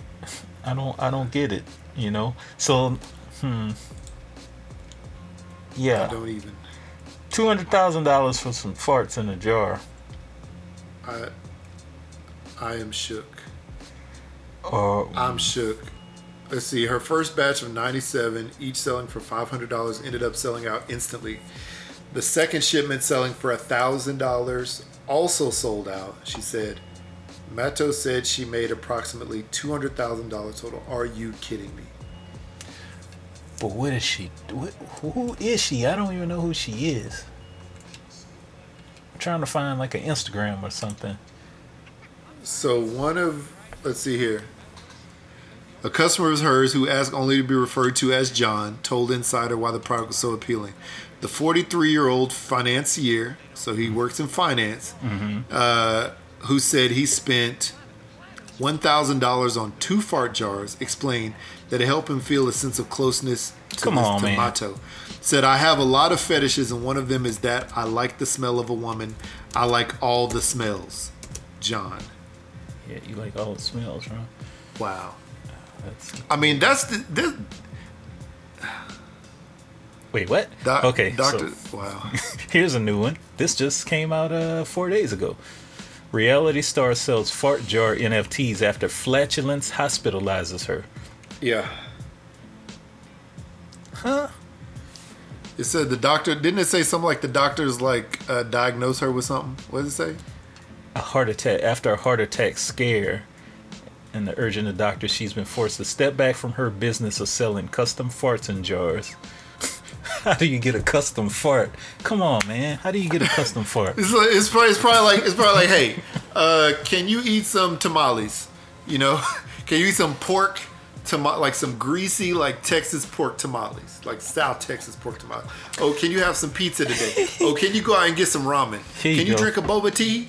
I don't, I don't get it. You know. So, hmm. Yeah. I don't even two hundred thousand dollars for some farts in a jar. i i am shook Or I'm shook. Let's see. Her first batch of 97, each selling for $500, ended up selling out instantly. The second shipment selling for $1,000 also sold out. She said, Matto said she made approximately $200,000 total. Are you kidding me? But what is she? What, who is she? I don't even know who she is. I'm trying to find like an Instagram or something. So one of, let's see here. A customer of hers who asked only to be referred to as John told Insider why the product was so appealing. The 43 year old financier, so he works in finance, uh, who said he spent $1,000 on two fart jars, explained that it helped him feel a sense of closeness to Come on, man. tomato. Said, I have a lot of fetishes, and one of them is that I like the smell of a woman. I like all the smells. John. Yeah, you like all the smells, huh? Wow. That's I mean, that's the this wait, what? doc, okay, doctor. so wow. here's a new one. This just came out uh four days ago. Reality star sells fart jar NFTs after flatulence hospitalizes her. Yeah. Huh? It said the doctor didn't it say something like the doctors like uh, diagnosed her with something? What did it say? A heart attack after a heart attack scare. And the urging the doctor, she's been forced to step back from her business of selling custom farts in jars. How do you get a custom fart? Come on, man. How do you get a custom fart? It's like, it's probably, it's probably like it's probably like, hey, uh, can you eat some tamales? You know, can you eat some pork? Tama- like some greasy like Texas pork tamales, like South Texas pork tamales. Oh, can you have some pizza today? Oh, can you go out and get some ramen? Here can you go. drink a boba tea?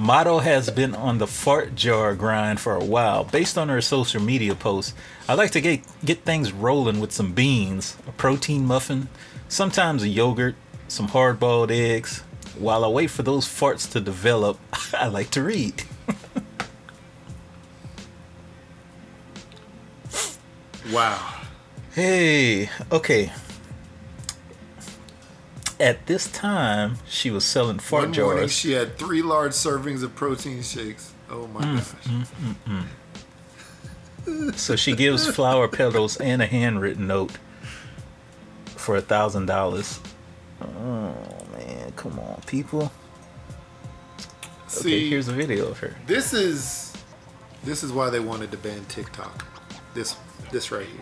Matto has been on the fart jar grind for a while. Based on her social media posts, I like to get get things rolling with some beans, a protein muffin, sometimes a yogurt, some hard-boiled eggs. While I wait for those farts to develop, I like to read. Wow. Hey, okay. At this time, she was selling fart One morning she had three large servings of protein shakes. Oh my Mm, gosh. Mm, mm, mm. So she gives flower petals and a handwritten note for a thousand dollars. Oh man, come on, people. Okay, See, here's a video of her. this is this is why they wanted to ban TikTok. This this right here.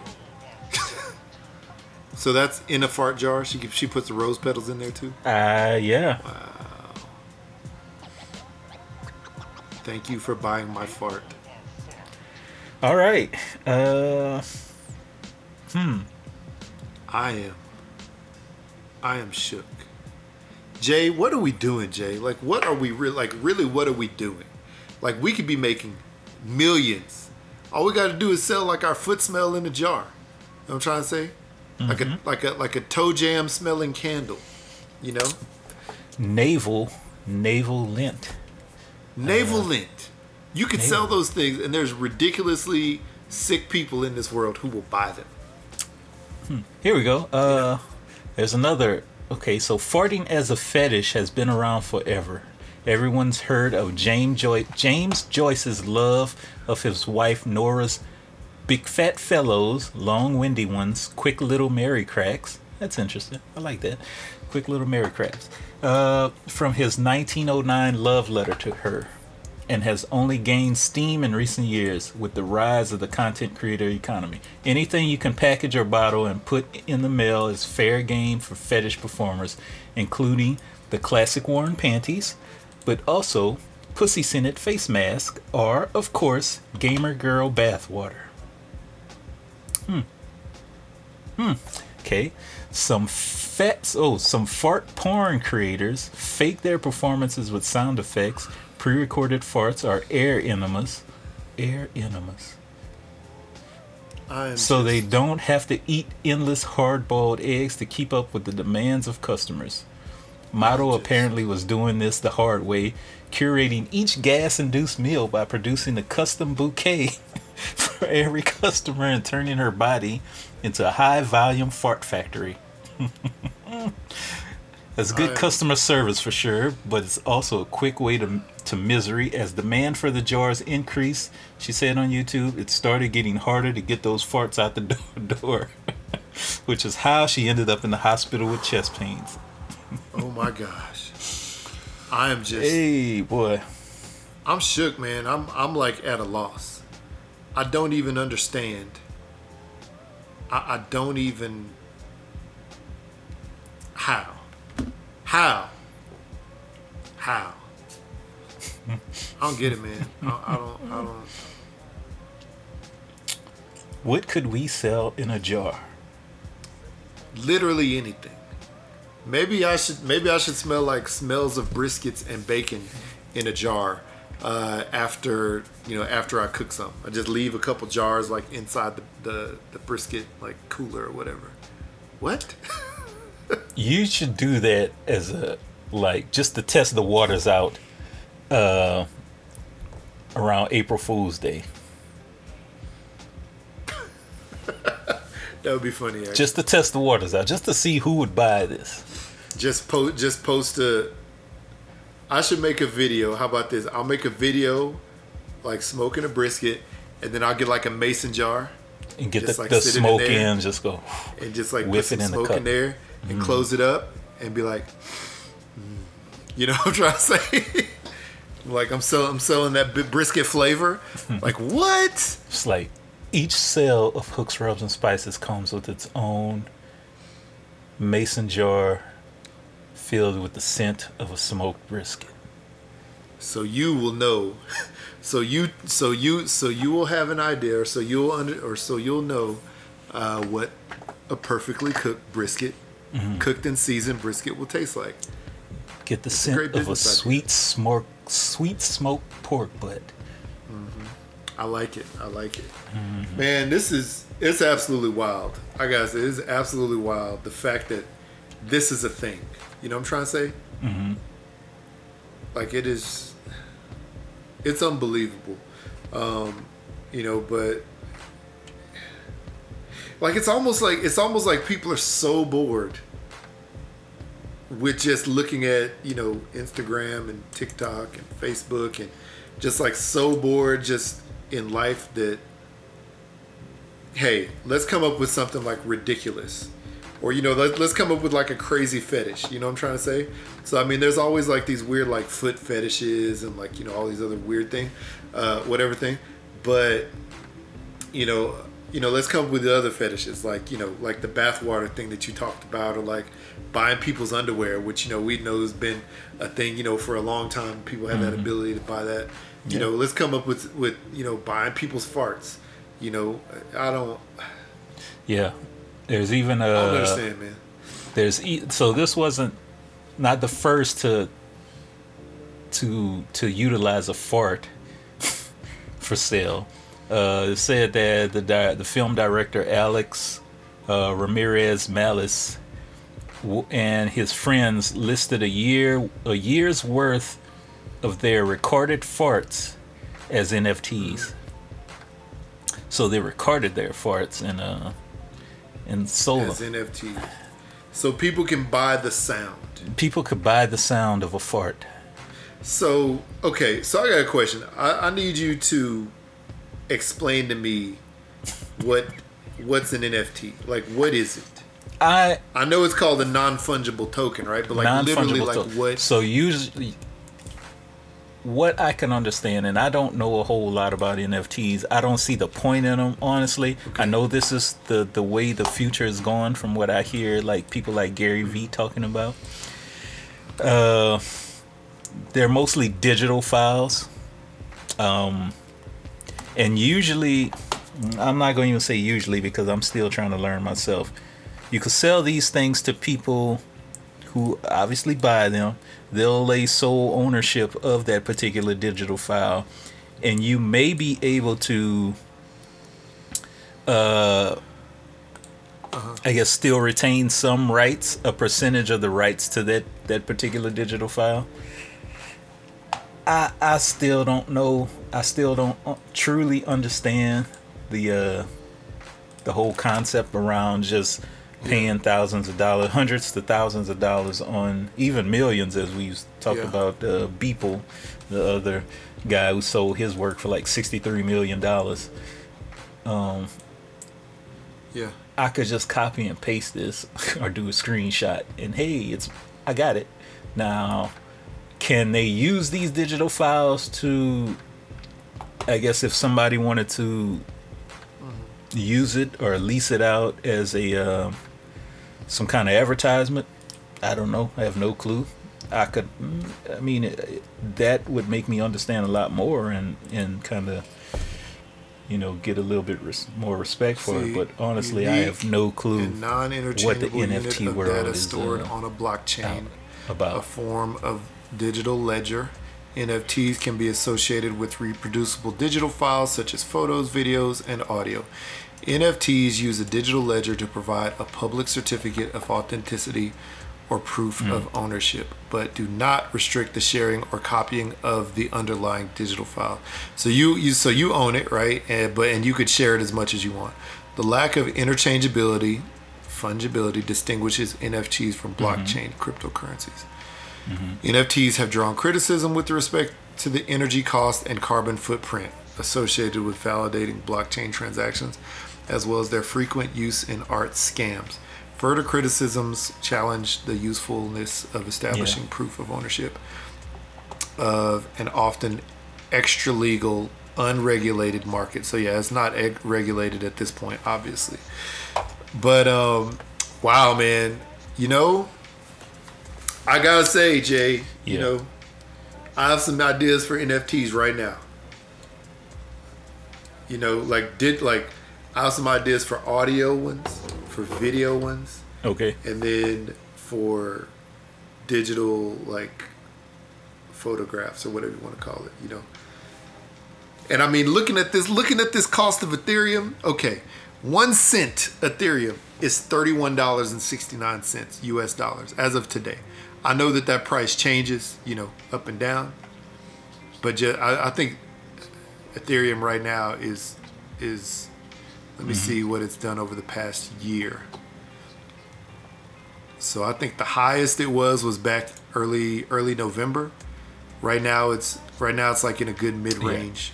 So that's in a fart jar. She she puts the rose petals in there too. Uh yeah. Wow. Thank you for buying my fart. All right. Uh hmm. I am. I am shook. Jay, what are we doing, Jay? Like, what are we really like? Really, what are we doing? Like, we could be making millions. All we got to do is sell like our foot smell in a jar. You know what I'm trying to say? Like a mm-hmm. like a like a toe jam smelling candle. You know, naval naval lint. navel uh, lint. You could sell those things, and there's ridiculously sick people in this world who will buy them. Hmm. Here we go. Uh, there's another. Okay, so farting as a fetish has been around forever. Everyone's heard of James Joyce, James Joyce's love of his wife Nora's big fat fellows, long windy ones, quick little merry cracks. That's interesting. I like that. Quick little merry cracks. Uh, from his 1909 love letter to her and has only gained steam in recent years with the rise of the content creator economy. Anything you can package or bottle and put in the mail is fair game for fetish performers, including the classic worn panties, but also pussy scented face mask or, of course, gamer girl bathwater. Hmm. Hmm. Okay. Some fat oh, some fart porn creators fake their performances with sound effects. Pre-recorded farts are air enemas. Air enemas. I am So they don't have to eat endless hard-boiled eggs to keep up with the demands of customers. Matto just- apparently was doing this the hard way, curating each gas-induced meal by producing a custom bouquet for every customer and turning her body into a high-volume fart factory. That's good I- customer service for sure, but it's also a quick way to to misery as demand for the jars increased. She said on YouTube, it started getting harder to get those farts out the door, door which is how she ended up in the hospital with chest pains. Oh my gosh. I am just Hey, boy. I'm shook, man. I'm I'm like at a loss. I don't even understand. I, I don't even how. How? How? I don't get it, man. I, I don't I don't What could we sell in a jar? literally anything. Maybe I should maybe I should smell like smells of briskets and bacon in a jar uh, after you know after I cook some. I just leave a couple jars like inside the, the, the brisket like cooler or whatever. What? You should do that as a like just to test the waters out. Uh around April Fool's Day. That would be funny. Actually. Just to test the waters out, just to see who would buy this. Just post. Just post a. I should make a video. How about this? I'll make a video, like smoking a brisket, and then I'll get like a mason jar And get Just, the, like, the it in smoke there. in, just go. and just like Whiff put it some in the smoke in there and close it up and be like, mm. you know what I'm trying to say? like I'm selling, I'm selling that brisket flavor. like what? It's like each sale of Hooks, Rubs, and Spices comes with its own mason jar filled with the scent of a smoked brisket. So you will know. So you, so you, so you will have an idea, or so you'll under, or so you'll know uh, what a perfectly cooked brisket, Mm-hmm. cooked and seasoned brisket will taste like. Get the a scent great of a sweet smoke, sweet smoked pork butt. I like it. I like it. Mm-hmm. Man, this is it's absolutely wild. I gotta say, it's absolutely wild. The fact that this is a thing. You know what I'm trying to say? Mm-hmm. Like it is. It's unbelievable. Um, you know, but like it's almost like it's almost like people are so bored with just looking at you know Instagram and TikTok and Facebook and just like so bored just in life that hey let's come up with something like ridiculous or you know let, let's come up with like a crazy fetish you know what i'm trying to say? So i mean there's always like these weird like foot fetishes and like you know all these other weird thing uh, whatever thing. But you know you know let's come up with the other fetishes like you know like the bathwater thing that you talked about or like buying people's underwear which you know we know has been a thing you know for a long time. People have that ability to buy that. You Yeah. know let's come up with with you know buying people's farts you know? I don't Yeah, there's even a. i don't understand man There's e- so this wasn't not the first to to to utilize a fart for sale. Uh, it said that the di- the film director Alex uh, Ramirez Mallis w- and his friends listed a year a year's worth of their recorded farts as NFTs. So they recorded their farts and uh and sold as them. nft so people can buy the sound People could buy the sound of a fart. So okay, so I got a question. I, I need you to explain to me what what's an NFT. Like, what is it? I I know it's called a non fungible token, right? But like literally, like token. what? So usually, what I can understand, and I don't know a whole lot about NFTs. I don't see the point in them, honestly. I know this is the the way the future is going, from what I hear, like people like Gary Vee talking about. Uh, they're mostly digital files, um, and usually, I'm not going to even say usually because I'm still trying to learn myself. You could sell these things to people who obviously buy them. They'll lay sole ownership of that particular digital file, and you may be able to, uh, I guess, still retain some rights, a percentage of the rights to that that particular digital file. I I still don't know. I still don't uh, truly understand the uh, the whole concept around just paying thousands of dollars, hundreds to thousands of dollars on even millions, as we talked Yeah. about uh, Beeple, the other guy who sold his work for like sixty three million dollars. Um, yeah, I could just copy and paste this or do a screenshot and hey, it's I got it. Now, can they use these digital files to I guess if somebody wanted to use it or lease it out as a uh, some kind of advertisement, I don't know. I have no clue. I could mm, I mean it, that would make me understand a lot more and and kind of you know get a little bit res- more respect for See, it but honestly I have no clue what the NFT world data is, stored uh, on a blockchain. About a form of digital ledger. NFTs can be associated with reproducible digital files such as photos, videos, and audio. NFTs use a digital ledger to provide a public certificate of authenticity or proof hmm. of ownership, but do not restrict the sharing or copying of the underlying digital file. So you, you so you own it, right? And but and you could share it as much as you want. The lack of interchangeability, fungibility distinguishes NFTs from mm-hmm. blockchain cryptocurrencies. Mm-hmm. NFTs have drawn criticism with respect to the energy cost and carbon footprint associated with validating blockchain transactions, as well as their frequent use in art scams. Further criticisms challenge the usefulness of establishing Yeah. proof of ownership of an often extra legal, unregulated market. So, yeah, it's not eg- regulated at this point, obviously. But, um, wow, man, you know, I gotta say, Jay, you Yeah. know, I have some ideas for NFTs right now. You know, like did like I have some ideas for audio ones, for video ones, Okay. and then for digital like photographs or whatever you want to call it, you know. And I mean looking at this looking at this cost of Ethereum, okay. One cent Ethereum is $31.69 US dollars as of today. I know that that price changes, you know, up and down. But just, I, I think Ethereum right now is is let me see what it's done over the past year. So I think the highest it was was back early early November. Right now it's right now it's like in a good mid range.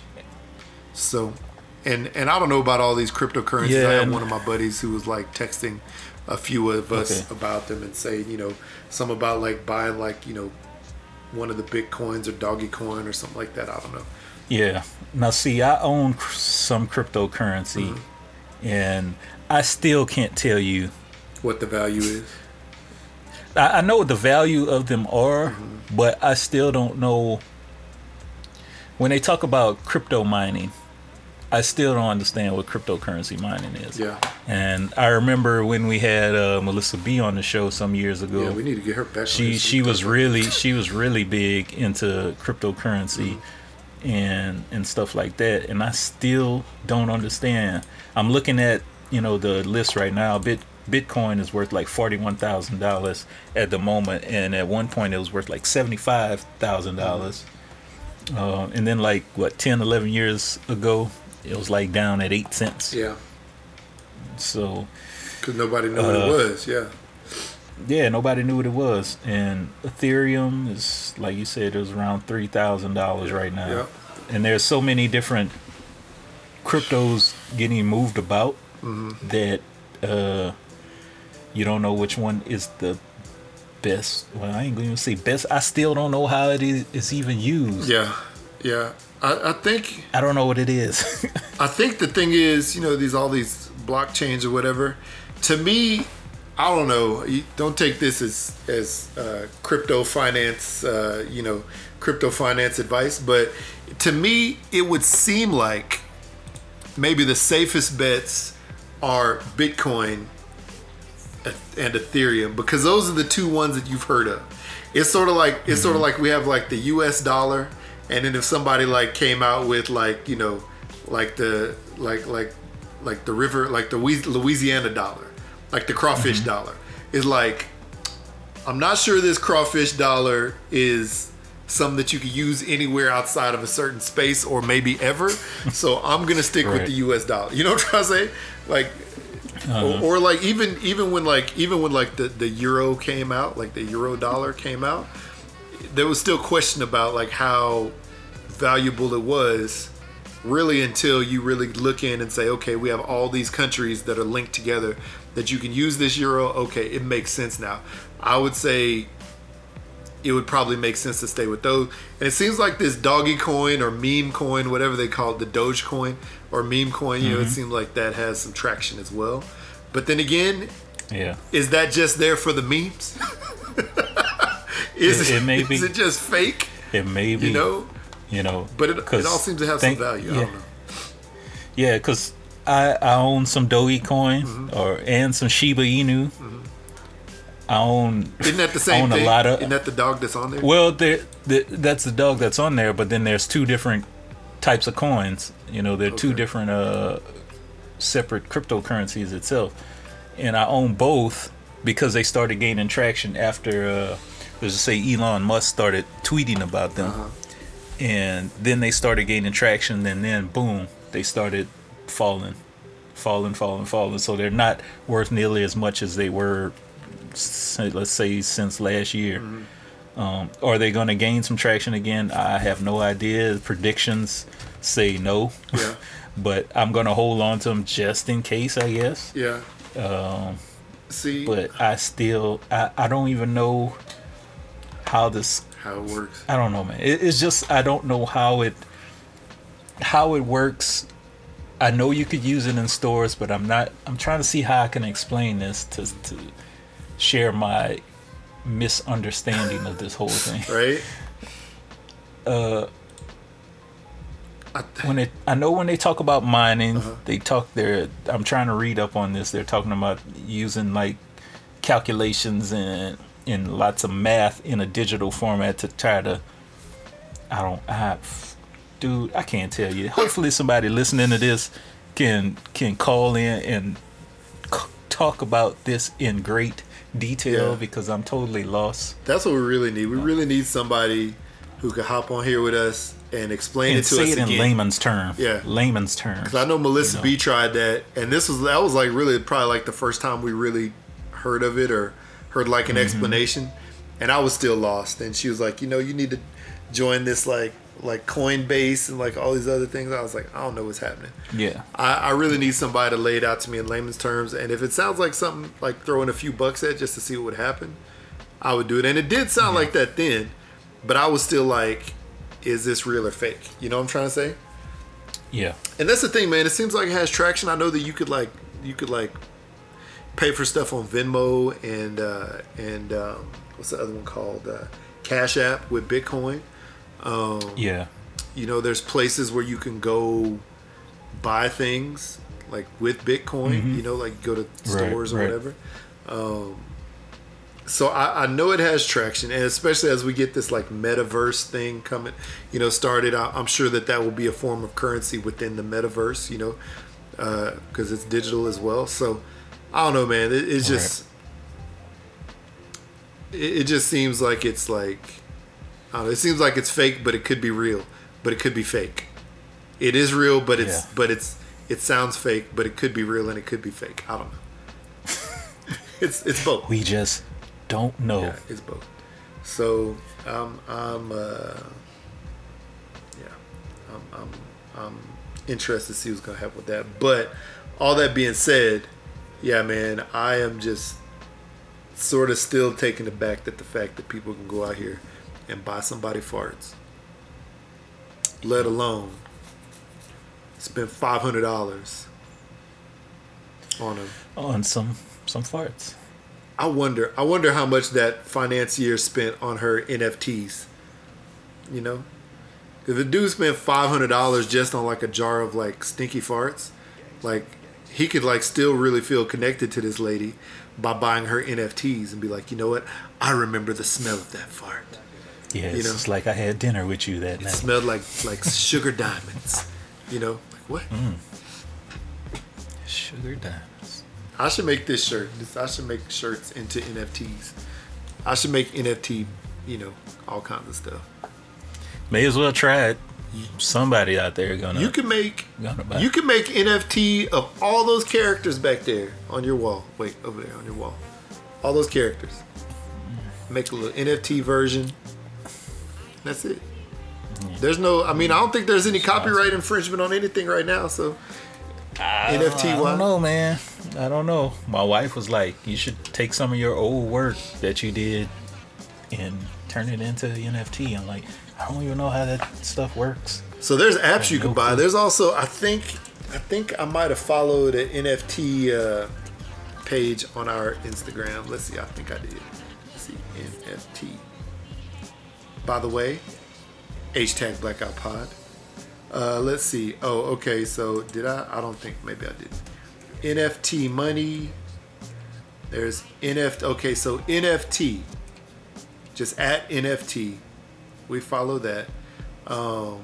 So and and I don't know about all these cryptocurrencies. I Yeah, have and- one of my buddies who was like texting a few of us Okay. about them and saying, you know, some about like buying like, you know, one of the bitcoins or doggy coin or something like that. I don't know. Yeah. Now, see, I own some cryptocurrency, mm-hmm. And I still can't tell you. What the value is. I, I know what the value of them are, but I still don't know. When they talk about crypto mining, I still don't understand what cryptocurrency mining is. Yeah. And I remember when we had uh, Melissa B on the show some years ago. Yeah, we need to get her back. she she was really she was really big into cryptocurrency and and stuff like that. And i still don't understand. I'm looking at you know the list right now. Bit bitcoin is worth like $41000 at the moment. And at one point it was worth like $75000. Uh, and then like what 10 11 years ago it was like down at 8 cents. Yeah, so because nobody knew what it Uh, was. Yeah. Yeah, nobody knew what it was. And Ethereum is, like you said, it was around three thousand dollars right now. Yeah. And there's so many different cryptos getting moved about Mm-hmm. that uh, you don't know which one is the best. Well, I ain't to say best. I still don't know how it is it's even used. Yeah. Yeah. I, I think I don't know what it is. I think the thing is, you know, these all these blockchains or whatever. To me, I don't know. You don't take this as as uh, crypto finance, uh, you know, crypto finance advice. But to me, it would seem like maybe the safest bets are Bitcoin and Ethereum because those are the two ones that you've heard of. It's sort of like it's sort of like we have like the U.S. dollar, and then if somebody like came out with like you know, like the like like like the river like the Louisiana dollar, like the crawfish mm-hmm. dollar, is like I'm not sure this crawfish dollar is something that you could use anywhere outside of a certain space or maybe ever. so I'm gonna stick with the U.S. dollar. You know what I'm trying to say? Like, or, uh-huh. or like even even when like even when like the the euro came out, like the euro dollar came out, there was still question about like how valuable it was really until you really look in and say okay we have all these countries that are linked together that you can use this euro okay it makes sense now i would say it would probably make sense to stay with those and it seems like this doggy coin or meme coin whatever they call it the doge coin or meme coin you know it mm-hmm. seems like that has some traction as well but then again yeah. is that just there for the memes is It- it may be. is it just fake It may be. you know You know. but it, it all seems to have think- some value i yeah. don't know Yeah, because I, I own some Dogecoin Mm-hmm. or and some Shiba Inu. I own isn't that the same thing a lot of. isn't that the dog that's on there well, there, the, that's the dog that's on there, but then there's two different types of coins. You know, they're two different uh, separate cryptocurrencies itself, and I own both. because they started gaining traction after, uh, let's just say Elon Musk started tweeting about them, Uh-huh. and then they started gaining traction, and then boom, they started falling, falling, falling, falling. So they're not worth nearly as much as they were, let's say, since last year. Um, are they going to gain some traction again? I have no idea. Predictions say no, Yeah. but I'm going to hold on to them just in case, I guess. Yeah. Um, See but I still, I, I don't even know how this. how it works. I don't know, man. It, it's just I don't know how it how it works. I know you could use it in stores, but I'm not. I'm trying to see how I can explain this to to share my misunderstanding of this whole thing. Right? Uh, I, when it, I know when they talk about mining, Uh-huh. they talk there. I'm trying to read up on this. They're talking about using like calculations and and lots of math in a digital format to try to. I don't. I, dude, I can't tell you. Hopefully, somebody listening to this can can call in and c- talk about this in great detail Yeah. because I'm totally lost. that's what we really need. We really need somebody who could hop on here with us and explain And it to say us it in again. layman's term. Yeah. layman's terms. Because I know Melissa You know. B tried that, and this was that was like really probably like the first time we really heard of it or heard like Mm-hmm. an explanation, and I was still lost. And she was like, you know, you need to join this like like Coinbase and like all these other things. I was like, I don't know what's happening. Yeah. I, I really need somebody to lay it out to me in layman's terms. And if it sounds like something like throwing a few bucks at just to see what would happen, I would do it. And it did sound like that then, but I was still like, is this real or fake? You know what I'm trying to say? Yeah. And that's the thing, man. It seems like it has traction. I know that you could like you could like pay for stuff on Venmo and uh, and um, what's the other one called? Uh, Cash App with Bitcoin. Um, Yeah. you know, there's places where you can go buy things like with Bitcoin. You know, like go to stores or right. whatever. Um, so I, I know it has traction, and especially as we get this like metaverse thing coming, you know, started. I, I'm sure that that will be a form of currency within the metaverse. You know, because it's digital as well. So I don't know, man. It, it's just it, it just seems like it's like I it seems like it's fake, but it could be real, but it could be fake. It is real, but it's Yeah. but it's it sounds fake, but it could be real and it could be fake. I don't know. it's it's both. We just don't know. Yeah, it's both. So um, I'm uh, yeah, I'm, I'm I'm interested to see what's gonna happen with that. But all that being said, yeah, man, I am just sort of still taken aback that the fact that people can go out here and buy somebody farts, let alone spend five hundred dollars on them. On some some farts. I wonder. I wonder how much that financier spent on her NFTs. You know, if the dude spent five hundred dollars just on like a jar of like stinky farts, like he could like still really feel connected to this lady by buying her NFTs and be like, you know what? I remember the smell of that fart. Yeah, You it's know. just like I had dinner with you that It night. It smelled like like sugar diamonds. You know, like what? Mm. Sugar diamonds. I should make this shirt. This, I should make shirts into NFTs. I should make NFT. You know, all kinds of stuff. May as well try it. Somebody out there gonna You can make you can make NFT of all those characters back there on your wall. Wait, over there on your wall. All those characters. Make a little NFT version. That's it. There's no I mean I don't think there's any copyright infringement on anything right now, so NFT I don't know, man. I don't know. My wife was like, "You should take some of your old work that you did and turn it into the NFT." I'm like, I don't even know how that stuff works. So there's apps you can buy. clue. There's also I think I think I might have followed an NFT uh, page on our Instagram. Let's see. I think I did. Let's see NFT. By the way, hashtag Blackout Pod. Uh, let's see. Oh, okay. So did I? I don't think. Maybe I did. NFT money. There's NFT. Okay, so NFT. Just at NFT. We follow that. Um,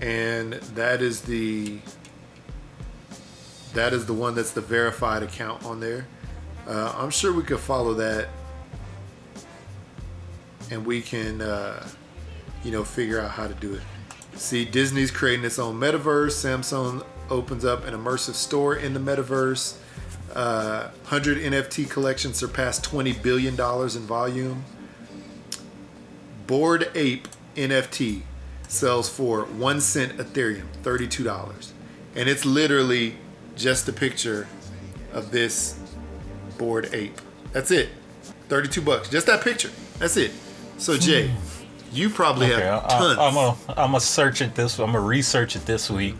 and that is the that is the one that's the verified account on there. Uh, I'm sure we could follow that, and we can, uh, you know, figure out how to do it. See, Disney's creating its own metaverse. Samsung opens up an immersive store in the metaverse. Uh, 100 NFT collection surpassed 20 billion dollars in volume. Bored Ape NFT sells for one cent Ethereum, thirty-two dollars, and it's literally just a picture of this bored ape. That's it, thirty-two bucks. Just that picture. That's it. So Jay, you probably Okay, have I, tons. am gonna I'm gonna search it this. I'm gonna research it this week,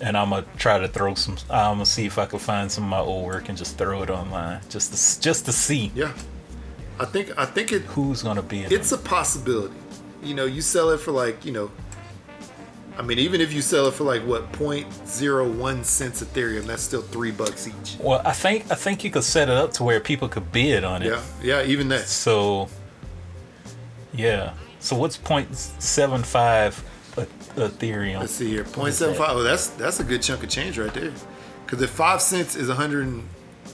and I'm gonna try to throw some. I'm gonna see if I can find some of my old work and just throw it online, just to just to see yeah, I think I think it. who's gonna be in It's it. a possibility. You know, you sell it for like you know. I mean, even if you sell it for like what 0.01 cents Ethereum, that's still three bucks each. Well, I think I think you could set it up to where people could bid on it. Yeah, yeah, even that. So, yeah. So what's 0.75 E- Ethereum? Let's see here, What is that? 0.75. Oh, that's that's a good chunk of change right there. Because if five cents is 100 and,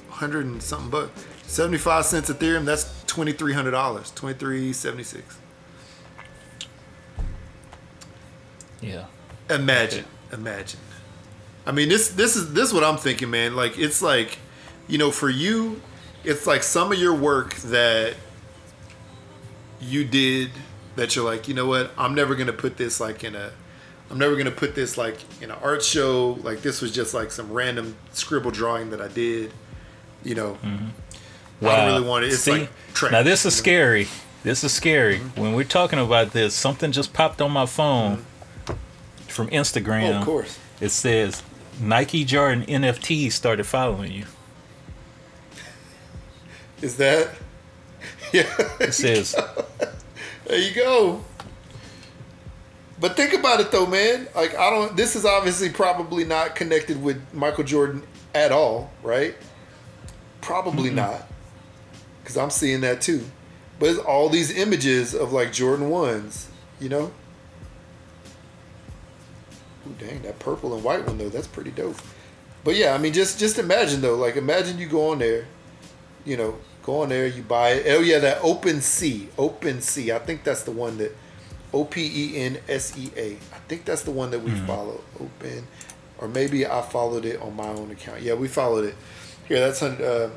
100 and something bucks, 75 cents Ethereum, that's twenty three hundred dollars, twenty three seventy six. Yeah. Imagine, imagine. I mean, this this is this is what I'm thinking, man. Like it's like, you know, for you, it's like some of your work that you did that you're like, you know what, I'm never gonna put this like in a, I'm never gonna put this like in an art show. Like this was just like some random scribble drawing that I did. You know, mm-hmm. I don't really want it. It's See? like trash. now this is mm-hmm. scary. This is scary. Mm-hmm. When we're talking about this, something just popped on my phone from Instagram. Oh, of course. It says Nike Jordan NFT started following you. Is that? Yeah. It says There you go. But think about it though, man. Like I don't. This is obviously probably not connected with Michael Jordan at all, right? Probably not, because I'm seeing that too. But it's all these images of like Jordan ones, you know. Ooh, dang, that purple and white one though, that's pretty dope. But yeah, I mean, just just imagine though, like imagine you go on there, you know, go on there, you buy it. Oh yeah, that Open Sea, Open Sea. I think that's the one that O P E N S E A. I think that's the one that we follow. Open, or maybe I followed it on my own account. Yeah, we followed it. Here, that's on. Uh,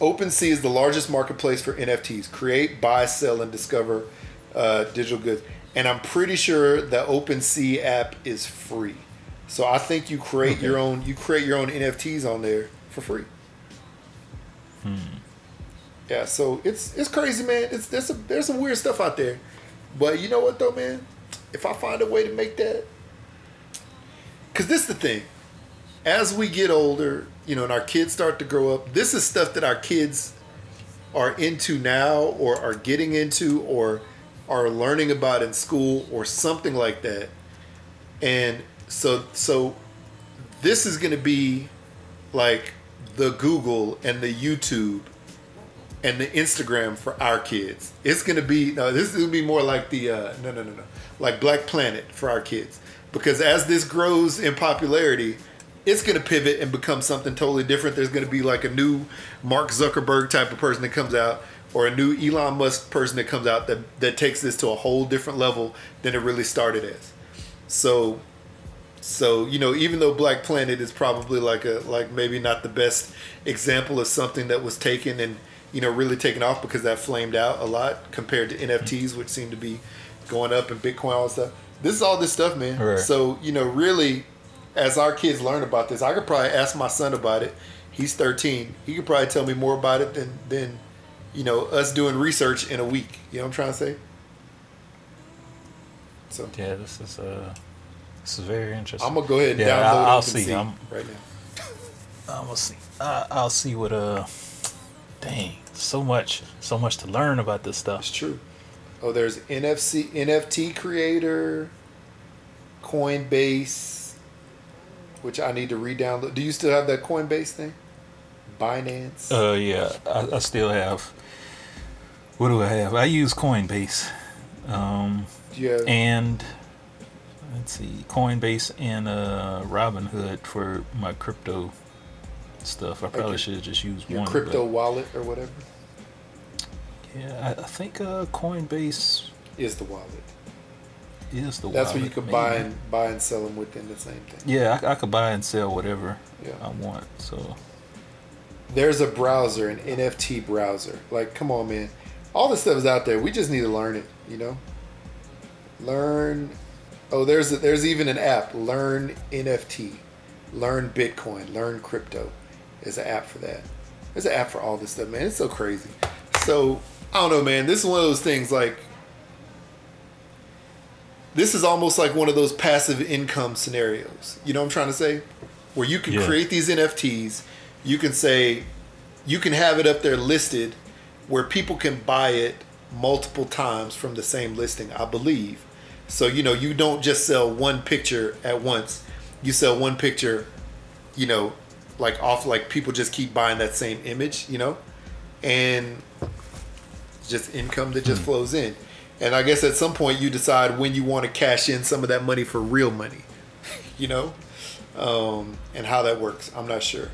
OpenSea is the largest marketplace for NFTs. Create, buy, sell, and discover uh, digital goods. And I'm pretty sure the Open OpenSea app is free. So I think you create your own. You create your own NFTs on there for free. Yeah, so it's it's crazy, man. It's there's some there's some weird stuff out there, but you know what though, man? If I find a way to make that, because this is the thing, as we get older, you know, and our kids start to grow up, this is stuff that our kids are into now, or are getting into, or are learning about in school, or something like that. And so so, this is going to be like the Google and the YouTube and the Instagram for our kids. It's gonna be no, this is gonna be more like the uh, no no no no like Black Planet for our kids because as this grows in popularity, it's gonna pivot and become something totally different. There's gonna be like a new Mark Zuckerberg type of person that comes out. Or a new Elon Musk person that comes out that, that takes this to a whole different level than it really started as. So so you know, even though Black Planet is probably like a like maybe not the best example of something that was taken and you know really taken off because that flamed out a lot compared to NFTs, which seem to be going up and Bitcoin all that stuff. This is all this stuff, man. Right. So you know, really, as our kids learn about this, I could probably ask my son about it. He's 13. He could probably tell me more about it than than you know us doing research in a week. You know what I'm trying to say? So Yeah, this is uh, this is very interesting. I'm gonna go ahead and Yeah, download I- I'll OpenSea see. I'm- right now. I'm gonna see. I, I'll see what uh. Dang, so much, so much to learn about this stuff. It's true. Oh, there's NFC NFT creator, Coinbase, which I need to re-download. Do you still have that Coinbase thing? Binance. Uh, yeah, I, I still have. What do I have? I use Coinbase, um, have, and let's see, Coinbase and uh, Robinhood for my crypto stuff. I probably your- should have just used Your one. crypto but- wallet or whatever Yeah, I, I think uh, Coinbase is the wallet. is the. That's where you wallet, can maybe. buy and buy and sell them within the same thing. Yeah, I, I could buy and sell whatever Yeah. I want. So There's a browser, an NFT browser. Like, come on, man. All this stuff is out there. We just need to learn it. You know. Learn. Oh, there's a, there's even an app. Learn NFT. Learn Bitcoin. Learn crypto. There's an app for that. There's an app for all this stuff, man. It's so crazy. So I don't know, man. This is one of those things like. This is almost like one of those passive income scenarios. You know what I'm trying to say? Where you can Yeah. create these NFTs, you can say, you can have it up there listed where people can buy it multiple times from the same listing, I believe. So, you know, you don't just sell one picture at once. You sell one picture, you know, like off, like people just keep buying that same image, you know? And just income that just flows in. And I guess at some point you decide when you want to cash in some of that money for real money, you know? um, and how that works. I'm not sure.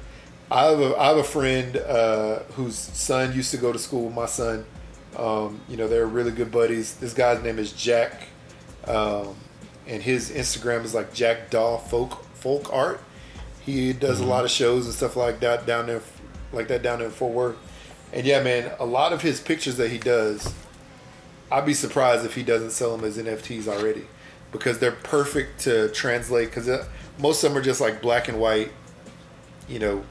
I have a, I have a friend uh, whose son used to go to school with my son. Um, you know, they're really good buddies. This guy's name is Jack, um, and his Instagram is like Jack Daw Folk Folk Art. He does a mm-hmm. lot of shows and stuff like that down there, like that down there in Fort Worth. And yeah, man, a lot of his pictures that he does, I'd be surprised if he doesn't sell them as NFTs already, because they're perfect to translate. Because uh, most of them are just like black and white, you know,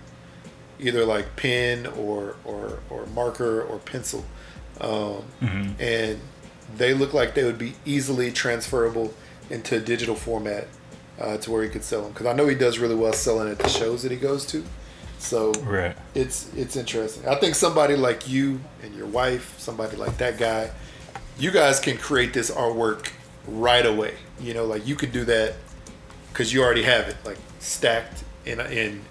either like pen or or or marker or pencil, um, mm-hmm. and they look like they would be easily transferable into digital format uh, to where he could sell them. Because I know he does really well selling at the shows that he goes to. So right. it's it's interesting. I think somebody like you and your wife, somebody like that guy, you guys can create this artwork right away. You know, like you could do that because you already have it like stacked in in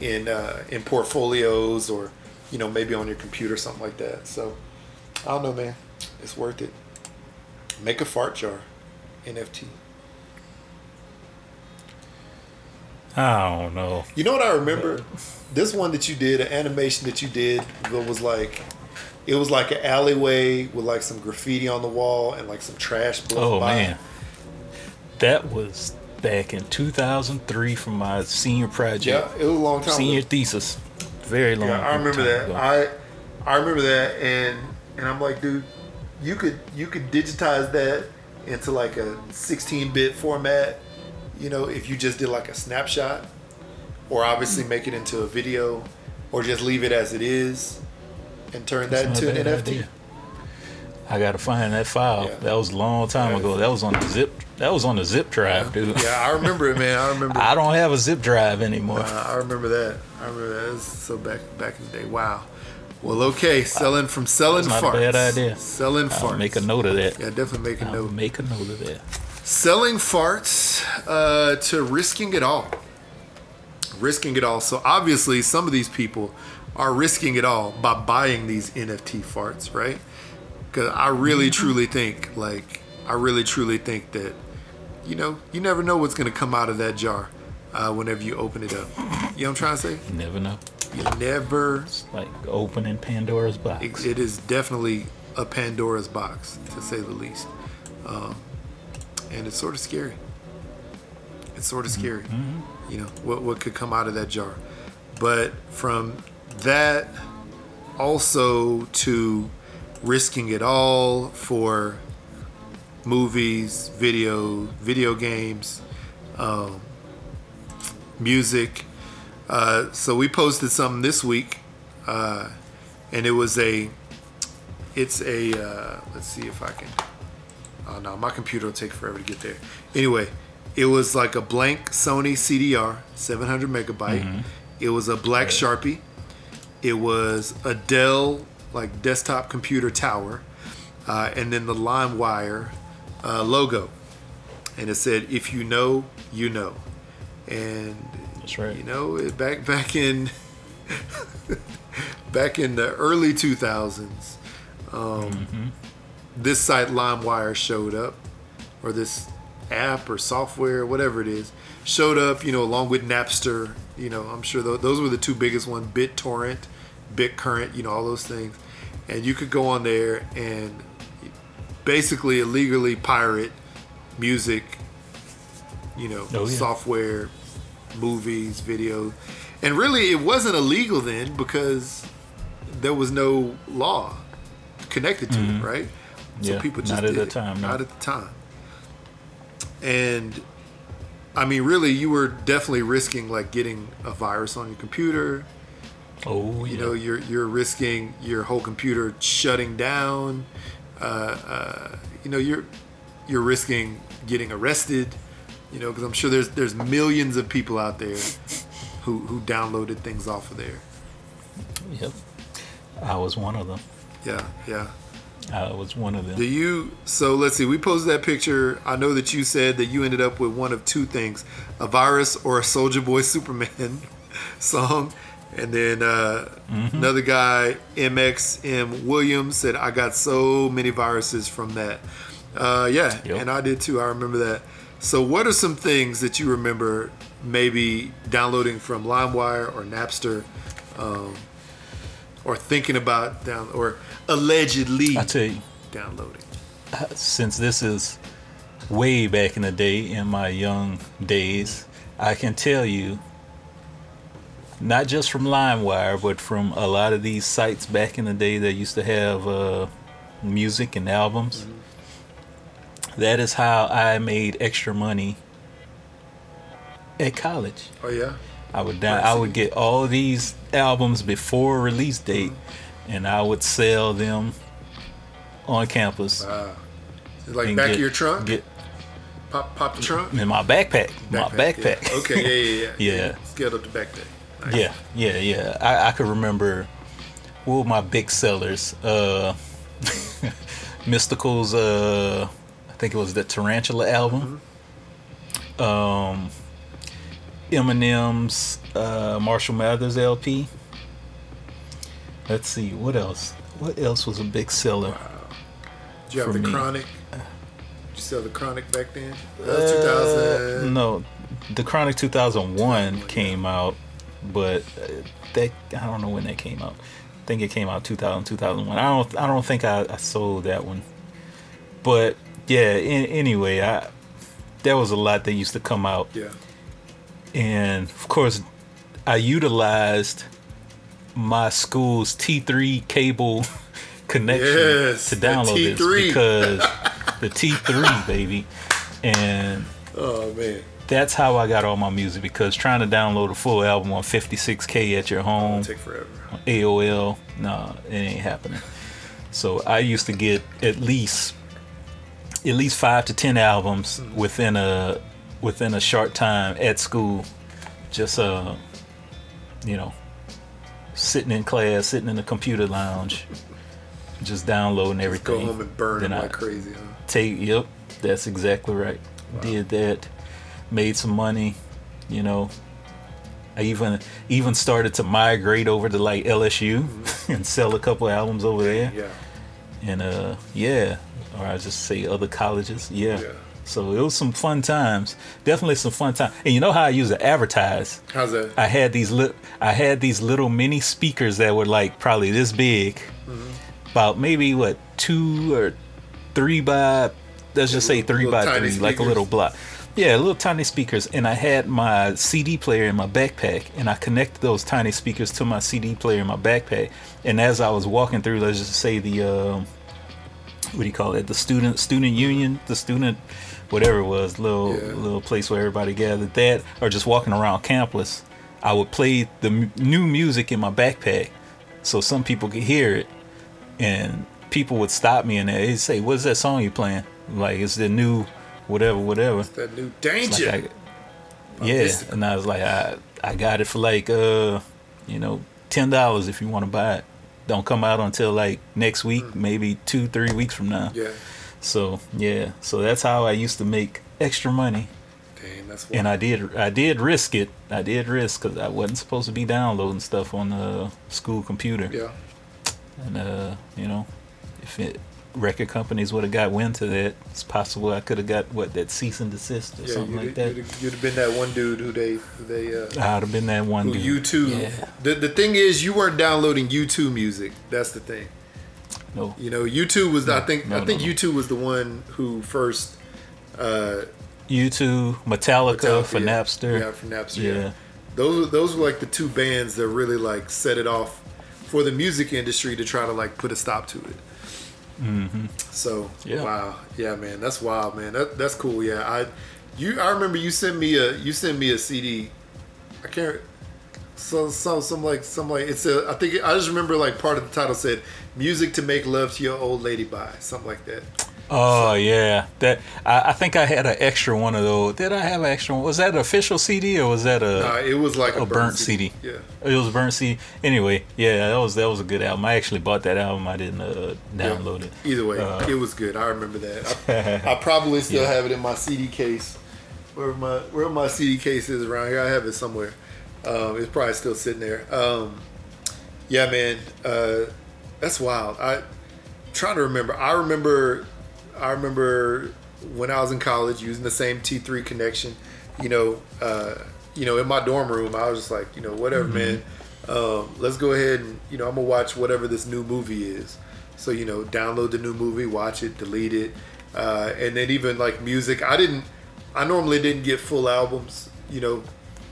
in uh, in portfolios or you know maybe on your computer something like that. So I don't know, man. It's worth it. Make a fart jar, NFT. Oh, I don't know. You know what I remember? This one that you did, an animation that you did, that was like, it was like an alleyway with like some graffiti on the wall and like some trash blowing Oh by. man, that was back in 2003 from my senior project, Yeah, it was a long time. senior ago. thesis. Very long. Yeah, I remember that. ago. I I remember that, and and I'm like, dude, you could you could digitize that into like a 16-bit format. You know, if you just did like a snapshot, or obviously make it into a video, or just leave it as it is, and turn that into an NFT. idea. I gotta find that file. Yeah. That was a long time Yeah. ago. That was on the zip. That was on the zip drive, dude. Yeah, I remember it, man. I remember. I don't have a zip drive anymore. Uh, I remember that. I remember that. So back back in the day. Wow. Well, okay. Selling from selling That's not a bad idea. Selling I'll farts. make a note of that. Yeah, definitely make a I'll note. make a note of that. Selling farts uh, to risking it all. Risking it all. So obviously, some of these people are risking it all by buying these NFT farts, right? Because I really truly think, like, I really truly think that, you know, you never know what's going to come out of that jar uh, whenever you open it up. You know what I'm trying to say? You never know. You never. Like opening Pandora's box. It, it is definitely a Pandora's box, to say the least. Um, and it's sort of scary. It's sort of scary. You know, what, what could come out of that jar. But from that also to risking it all for movies, video, video games, um, music. Uh, so we posted something this week, uh, and it was a. It's a. Uh, let's see if I can. Oh no, my computer will take forever to get there. Anyway, it was like a blank Sony CDR, 700 megabyte. It was a black Sharpie. It was a Dell like desktop computer tower, uh, and then the LimeWire uh, logo, and it said, "If you know, you know." And That's right. you know, it- back back in back in the early 2000s, um, this site LimeWire showed up, or this app or software, whatever it is, showed up, you know, along with Napster. You know, I'm sure th- those were the two biggest ones: BitTorrent, BitCurrent. You know, all those things, and you could go on there and basically illegally pirate music. You know, Oh, yeah. software, movies, video, and really it wasn't illegal then because there was no law connected to it, mm-hmm. right? So. Yeah, people just not at the time, no. Not at the time. And I mean, really, you were definitely risking like getting a virus on your computer. Oh, You yeah. know, you're you're risking your whole computer shutting down. Uh, uh, you know, you're you're risking getting arrested. You know, because I'm sure there's there's millions of people out there who who downloaded things off of there. Yep. I was one of them. Yeah, yeah. I was one of them. Do you? So let's see. We posted that picture. I know that you said that you ended up with one of two things: a virus or a Soulja Boy Superman song. And then uh, Mm-hmm. another guy, MXM Williams, said, "I got so many viruses from that." Uh, yeah, Yep. and I did too. I remember that. So, what are some things that you remember maybe downloading from LimeWire or Napster, um, or thinking about down or allegedly I tell you, downloading? since this is way back in the day, in my young days, I can tell you, not just from LimeWire, but from a lot of these sites back in the day that used to have uh, music and albums. That is how I made extra money at college. Oh yeah. I would down, I would get all these albums before release date, and I would sell them on campus. Wow. Like back get- of your trunk. Get pop pop the trunk. in my backpack. my backpack. yeah. Okay. Yeah. Yeah. Yeah. Yeah. Scaled up the backpack. Nice. yeah, yeah, yeah. I, I could remember what were my big sellers. Uh, Mystikal's. Uh, I think it was the Tarantula album. Mm-hmm. Um, Eminem's uh, Marshall Mathers LP. Let's see what else. What else was a big seller? Did you have the me. chronic? Did you sell the chronic back then? 2000. Uh, No, the Chronic 2001 came out, but uh, that I don't know when that came out. I think it came out 2000 2001. I don't I don't think I, I sold that one. But yeah, in, anyway, I there was a lot that used to come out, Yeah. and of course, I utilized my school's T3 cable connection Yes, to download this because the T3 baby, and Oh man. that's how I got all my music because trying to download a full album on 56k at your home, take forever. AOL, nah, it ain't happening. So I used to get at least at least five to ten albums within a within a short time at school. Just uh, you know, sitting in class, sitting in the computer lounge, just downloading Go everything. home and burn Then them I- like crazy, huh? take yep that's exactly right did that made some money you know i even even started to migrate over to like lsu and sell a couple albums over there Yeah. and uh yeah or i just say other colleges yeah. Yeah. So it was some fun times definitely some fun time and you know how i used to advertise How's that? I had these lit I had these little mini speakers that were like probably this big, about maybe what two or three by let's just say three by three, like a little block. Yeah, little tiny speakers, and I had my CD player in my backpack, and I connected those tiny speakers to my CD player in my backpack. And as I was walking through, let's just say the um, what do you call it? The student student union, the student whatever it was, little Yeah. little place where everybody gathered. That or just walking around campus, I would play the m- new music in my backpack, so some people could hear it, and people would stop me and they'd say, "What's that song you playing?" Like it's the new whatever whatever. That new Like, danger. I- yeah, Mystikal. and I was like, I I got it for like uh, you know, ten dollars if you want to buy it. Don't come out until like next week, maybe two three weeks from now. yeah. So yeah, so that's how I used to make extra money, Dang, that's and. I did I did risk it. I did risk because I wasn't supposed to be downloading stuff on the school computer, yeah. and uh, you know, if it record companies would have got wind to that, it's possible I could have got what that cease and desist or Yeah, something like that. you'd, you'd have been that one dude who they who they uh, I'd have been that one who dude. YouTube. Yeah. The the thing is, you weren't downloading YouTube music. That's the thing. No. You know, YouTube was. I think no, I think no, no. YouTube was the one who first. Uh, U2, Metallica, for yeah, Napster. Yeah, for Napster. Yeah. Yeah. Those those were like the two bands that really like set it off for the music industry to try to like put a stop to it. Mm-hmm. So Yeah. wow, yeah, man, that's wild, man. That that's cool. Yeah, I you I remember you sent me a you sent me a CD. I can't. So so some like some like it's a I think I just remember like part of the title said music to make love to your old lady by something like that. Oh yeah, that I, I think I had an extra one of those. Did I have an extra one? Was that an official CD or was that a? Uh, it was like a, a burnt CD. Yeah. It was a burnt CD. Anyway, yeah, that was that was a good album. I actually bought that album. I didn't uh, download it. Either way, Uh, it was good. I remember that. I, I probably still Yeah. have it in my CD case. Where my where my CD case is around here, I have it somewhere. Um, it's probably still sitting there. Um, yeah, man, uh, that's wild. I trying to remember. I remember. I remember when I was in college using the same T3 connection. You know, uh, you know, in my dorm room, I was just like, you know, whatever, man. Um, let's go ahead and you know, I'm gonna watch whatever this new movie is. So you know, download the new movie, watch it, delete it, uh, and then even like music. I didn't. I normally didn't get full albums, you know,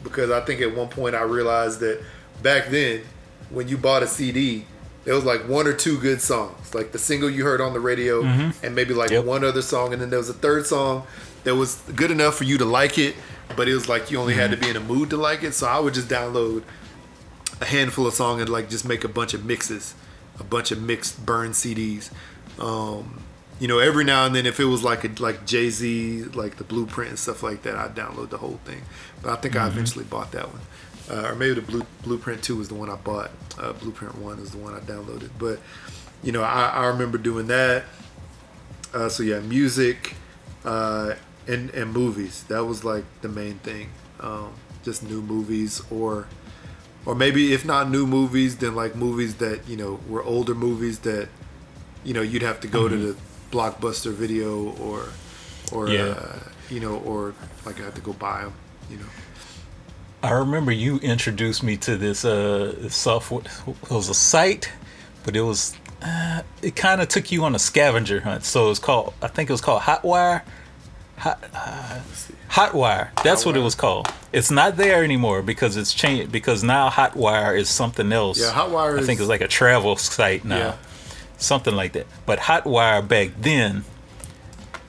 because I think at one point I realized that back then, when you bought a CD, there was like one or two good songs, like the single you heard on the radio, mm-hmm. and maybe like Yep. one other song, and then there was a third song that was good enough for you to like it, but it was like you only had to mm-hmm. be in a mood to like it. So I would just download a handful of songs and like just make a bunch of mixes, a bunch of mixed burn CDs. Um, you know, every now and then, if it was like a like Jay Z, like the Blueprint and stuff like that, I'd download the whole thing. But I think I mm-hmm. eventually bought that one, uh, or maybe the Blue, Blueprint Two was the one I bought. Uh, Blueprint One is the one I downloaded. But you know, I, I remember doing that. Uh, so yeah, music uh, and and movies. That was like the main thing. Um, just new movies or or maybe if not new movies, then like movies that you know were older movies that you know you'd have to go to the blockbuster video or or Yeah. uh, you know or like I had to go buy them. You know. I remember you introduced me to this uh software. It was a site, but it was uh, it kind of took you on a scavenger hunt. So it's called I think it was called Hotwire. Hot uh, Hotwire. That's what it was called. It's not there anymore because it's changed. Because now Hotwire is something else. Yeah, Hotwire I think it's like a travel site now, Yeah. something like that. But Hotwire back then.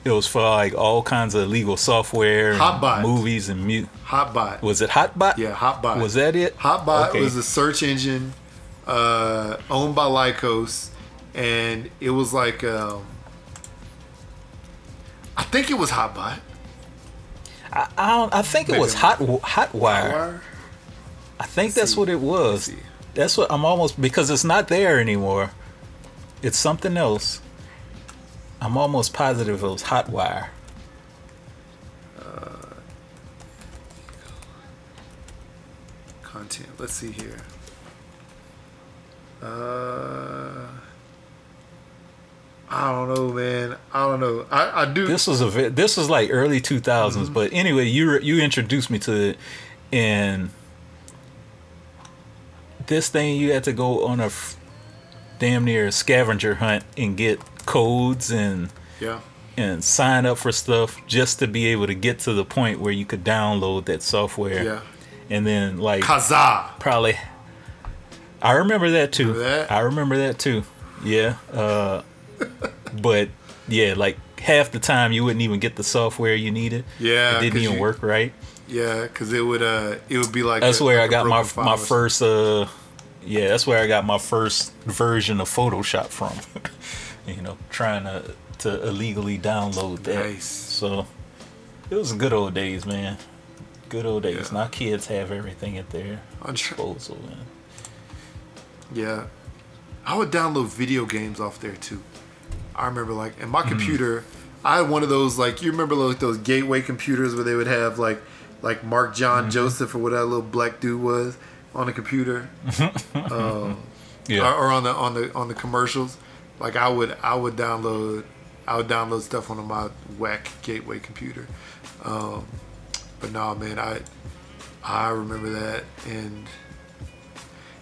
It was for like all kinds of illegal software, and Hotbot. movies, and mute. Hotbot. was it Hotbot? Yeah, Hotbot. Was that it? Hotbot Okay. was a search engine uh, owned by Lycos, and it was like um, I think it was Hotbot. I, I, don't, I think it was Hot Hotwire. Wire? I think Let's that's see. what it was. That's what I'm almost because it's not there anymore. It's something else. I'm almost positive it was Hotwire. Content. Let's see here. Uh, I don't know, man. I don't know. I, I do. This was a this was like early 2000s, Mm-hmm. but anyway, you you introduced me to it, and this thing you had to go on a f- damn near scavenger hunt and get codes and yeah. and sign up for stuff just to be able to get to the point where you could download that software. Yeah. And then like Kazaa. probably I remember that too. Remember that? I remember that too. Yeah. Uh but yeah, like half the time you wouldn't even get the software you needed. Yeah, It didn't even you- work right. Yeah, because it would uh, it would be like That's a- where like I got my my first uh yeah, that's where I got my first version of Photoshop from. you know, trying to to illegally download that. Nice. So it was good old days, man. Good old days. Yeah. Now kids have everything at their I'm tr- disposal, man. Yeah. I would download video games off there too. I remember like in my Mm-hmm. computer, I had one of those like you remember like those gateway computers where they would have like like Mark John Mm-hmm. Joseph or whatever that little black dude was on the computer. um, Yeah. or, or on the on the on the commercials. Like I would I would download I would download stuff on my whack gateway computer. Um, but no, man, I I remember that and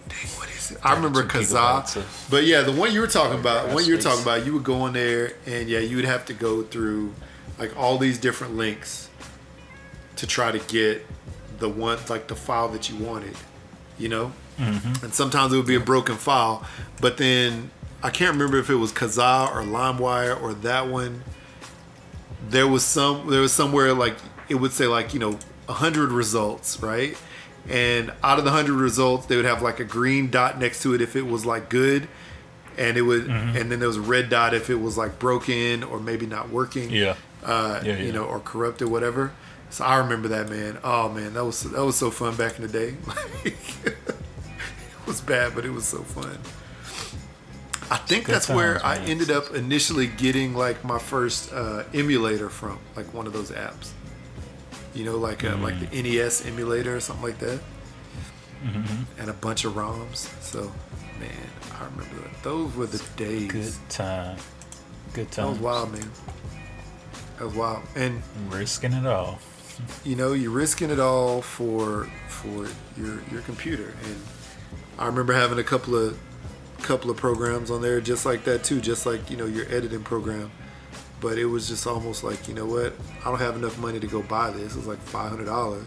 dang, what is it? I remember Kazaa. But yeah, the one you were talking about, the one you were talking about, you would go in there and yeah, you would have to go through like all these different links to try to get the one like the file that you wanted, you know. Mm-hmm. And sometimes it would be a broken file, but then I can't remember if it was Kazaa or LimeWire or that one. There was some there was somewhere like it would say like you know hundred results, right? And out of the hundred results, they would have like a green dot next to it if it was like good, and it would, Mm-hmm. and then there was a red dot if it was like broken or maybe not working Yeah. uh, Yeah, you know, or corrupted, whatever. So I remember that man. Oh man, that was that was so fun back in the day. it was bad, but it was so fun. I think Good that's where times, I ended up initially getting like my first uh, emulator from, like one of those apps. You know, like uh, like Mm. the NES emulator or something like that, Mm-hmm. and a bunch of ROMs. So, man, I remember that. Those were the days. Good time. Good time. That was wild, man. That was wild, and Risking it all. you know you're risking it all for for your your computer and i remember having a couple of couple of programs on there just like that too just like you know your editing program. But it was just almost like you know what i don't have enough money to go buy this. It was like $500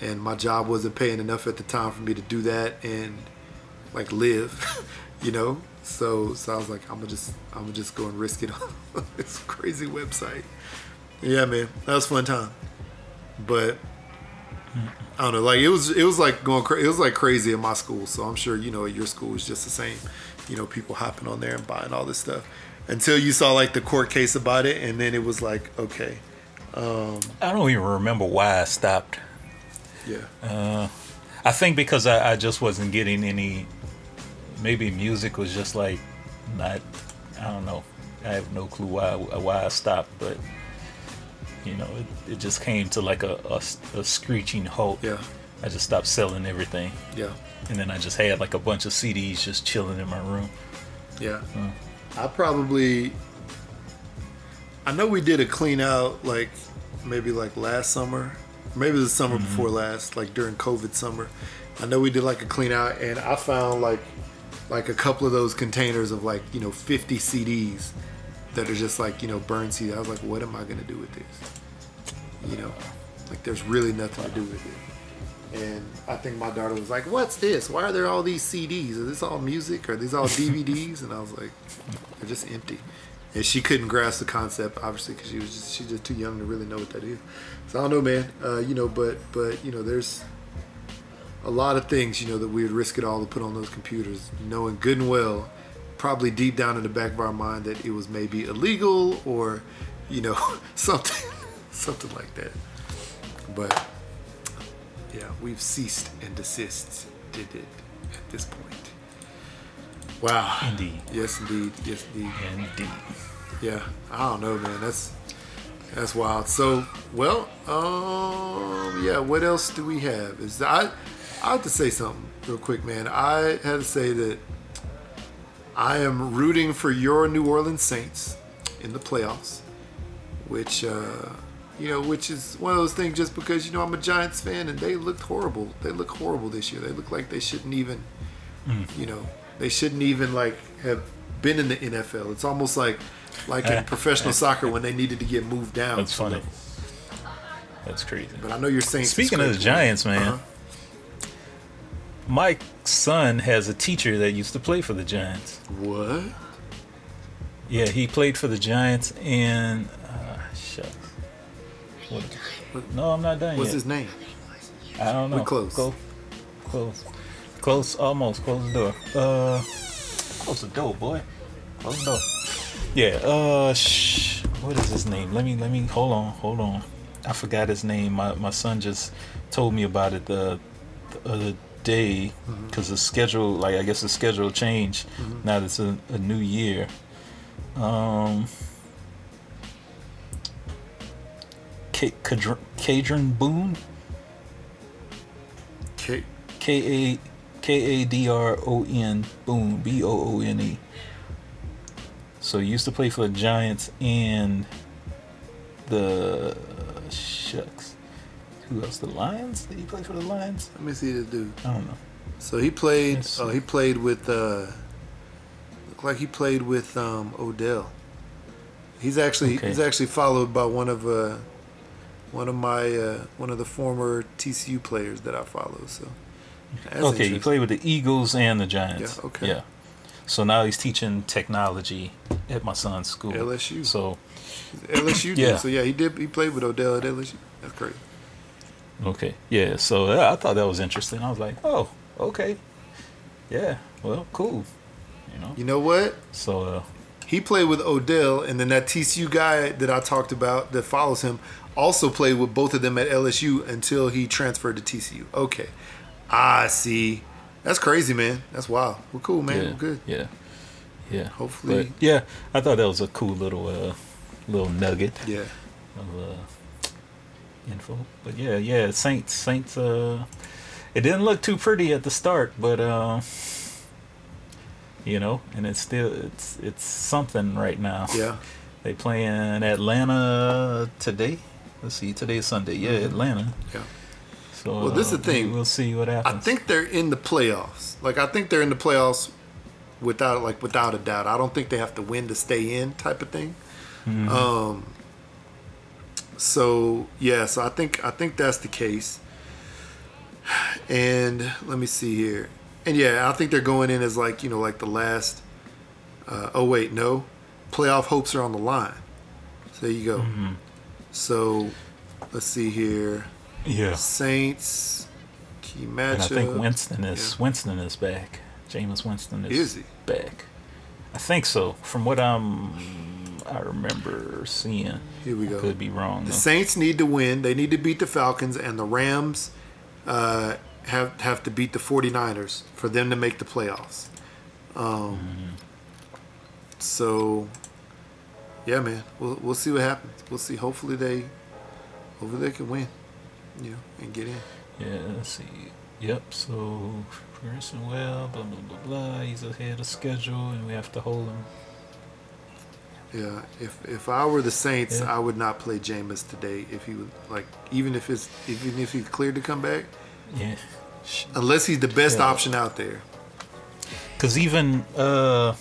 and my job wasn't paying enough at the time for me to do that and like live you know? So so i was like i'm gonna just i'm gonna just go and risk it on this crazy website. Yeah man that was fun time. But I don't know. Like it was, it was like going. Cra- it was like crazy in my school. So I'm sure you know your school is just the same. You know, people hopping on there and buying all this stuff until you saw like the court case about it, and then it was like, okay, um. I don't even remember why I stopped. yeah, uh, I think because I, I just wasn't getting any. Maybe music was just like not. I don't know. I have no clue why why I stopped, but you know, it, it just came to like a, a, a screeching halt. yeah, I just stopped selling everything, yeah, and then I just had like a bunch of CDs just chilling in my room. yeah. Hmm. I probably. I know we did a clean out like maybe like last summer, maybe the summer mm-hmm. before last, like during COVID summer. I know we did like a clean out, and I found like like a couple of those containers of like you know 50 CDs that are just like you know burn CDs. I was like, what am I gonna do with this? You know, like there's really nothing to do with it. And I think my daughter was like, "What's this? Why are there all these CDs? Is this all music? Are these all DVDs?" And I was like, "They're just empty." And she couldn't grasp the concept, obviously, because she was just, she's just too young to really know what that is. So I don't know, man. Uh, you know, but but you know, there's a lot of things, you know, that we would risk it all to put on those computers, knowing good and well, probably deep down in the back of our mind that it was maybe illegal or, you know, something, something like that. But yeah, we've ceased and desist did it at this point. Wow. Indeed, Yes, indeed. Yes, indeed. indeed. Yeah, I don't know, man. That's that's wild. So, well, um, yeah. What else do we have? Is I I have to say something real quick, man. I had to say that I am rooting for your New Orleans Saints in the playoffs, which uh, you know, which is one of those things. Just because you know I'm a Giants fan and they looked horrible. They look horrible this year. They look like they shouldn't even, you know, they shouldn't even like have been in the NFL. It's almost like like in professional soccer when they needed to get moved down. That's funny. level. That's crazy. But I know you're saying. Speaking of the Giants, man, Uh-huh. My son has a teacher that used to play for the Giants. What? Yeah, he played for the Giants and uh, shucks. What, no, I'm not done What's yet. his name? I don't know. We're close. Go, close, close, almost. Close the door. Uh, close the door, boy. Close the door. Yeah. Uh, shh. What is his name? Let me. Let me. Hold on. Hold on. I forgot his name. My my son just told me about it the, the other day Mm-hmm. because the schedule, like I guess the schedule changed now that it's a, a new year. Um. K- Kadr- Kadron Boone. K. K A K A D R O N Boone B O O N E. So he used to play for the Giants and the shucks. Who else? The Lions? Did he play for the Lions? Let me see this dude. I don't know. So he played. Oh, he played with. uh Look like he played with um, Odell. He's actually Okay. he's actually followed by one of uh one of my uh one of the former TCU players that I follow. So okay, he played with the Eagles and the Giants. Yeah, okay. Yeah. So now he's teaching technology at my son's school. LSU. So LSU. Yeah. So yeah, he did. He played with Odell at LSU. That's great. Okay, yeah. So uh, I thought that was interesting. I was like, oh, okay, yeah. Well, cool. You know. You know what? So uh, He played with Odell, and then that TCU guy that I talked about that follows him also played with both of them at LSU until he transferred to TCU. Okay, I see. That's crazy, man. That's wild. We're cool, man. yeah, We're good. yeah, yeah. Hopefully- But, yeah. I thought that was a cool little uh, little nugget Yeah. of uh, info. But yeah, yeah. Saints, Saints. Uh, it didn't look too pretty at the start, but uh, you know, and it's still it's it's something right now. Yeah. They playing Atlanta today. Let's see, today is Sunday. Yeah, Atlanta. Yeah. So Well, this is the uh, thing. We'll see what happens. I think they're in the playoffs. Like I think they're in the playoffs without like without a doubt. I don't think they have to win to stay in type of thing. Mm-hmm. Um so yeah, so I think I think that's the case. And let me see here. And yeah, I think they're going in as like, you know, like the last uh, oh wait, no. Playoff hopes are on the line. So there you go. Mm-hmm. So let's see here. yeah. Saints key matchup. And I think Winston is Yeah. Winston is back. Jameis Winston is, Is he? back. I think so. From what I'm I remember seeing. Here we go. Could be wrong. The though. Saints need to win. They need to beat the Falcons, and the Rams uh, have have to beat the 49ers for them to make the playoffs. Um, Mm-hmm. So, yeah, man, we'll we'll see what happens. We'll see. Hopefully they, hopefully they can win, you know, and get in. Yeah, let's see. Yep, so progressing well, blah blah blah blah. He's ahead of schedule and we have to hold him. Yeah, if if I were the Saints, Yeah. I would not play Jameis today. If he would like, even if it's even if he's cleared to come back, Yeah. Unless he's the best Yeah. option out there. Cause even uh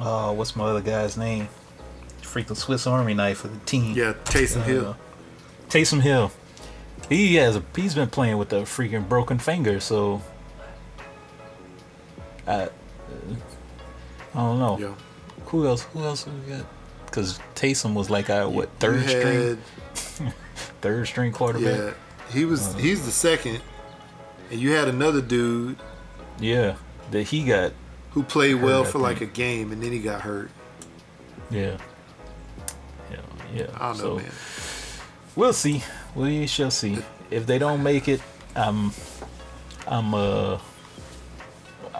uh what's my other guy's name? Freaking Swiss Army knife for the team. Yeah, Taysom Hill. Uh, Taysom Hill. He has a, he's been playing with a freaking broken finger, so I uh, I don't know. Yeah. Who else? Who else we got? Because Taysom was like our what third string, third string quarterback. Yeah, he was. Uh, he's the second, and you had another dude Yeah, that he got. who played Hurt, well for like a game, and then he got hurt. Yeah. Yeah, yeah. I don't so know, man. we'll see. We shall see. If they don't make it, I'm, I'm uh,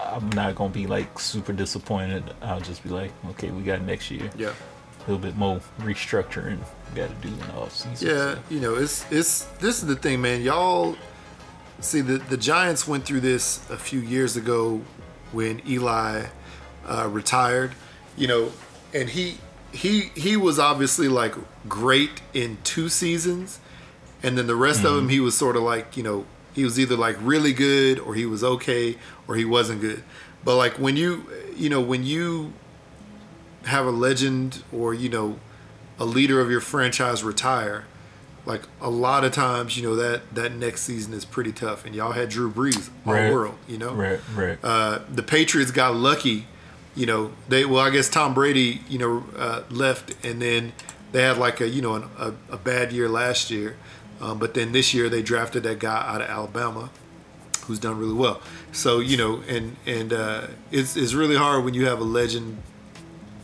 I'm not gonna be like super disappointed. I'll just be like, okay, we got next year. Yeah, A little bit more restructuring we got to do in the off season. yeah. You know, it's it's this is the thing, man. Y'all see the the Giants went through this a few years ago when Eli uh, retired. You know, and he he he was obviously like great in two seasons, and then the rest of him he was sort of like you know he was either like really good or he was okay or he wasn't good. But like when you you know when you have a legend or you know a leader of your franchise retire, like a lot of times you know that that next season is pretty tough. And y'all had Drew Brees all Right. world, you know. Right, right. Uh, the Patriots got lucky, you know. They well, I guess Tom Brady, you know, uh, left, and then they had like a you know an, a, a bad year last year, um, but then this year they drafted that guy out of Alabama, who's done really well. So you know, and and uh, it's it's really hard when you have a legend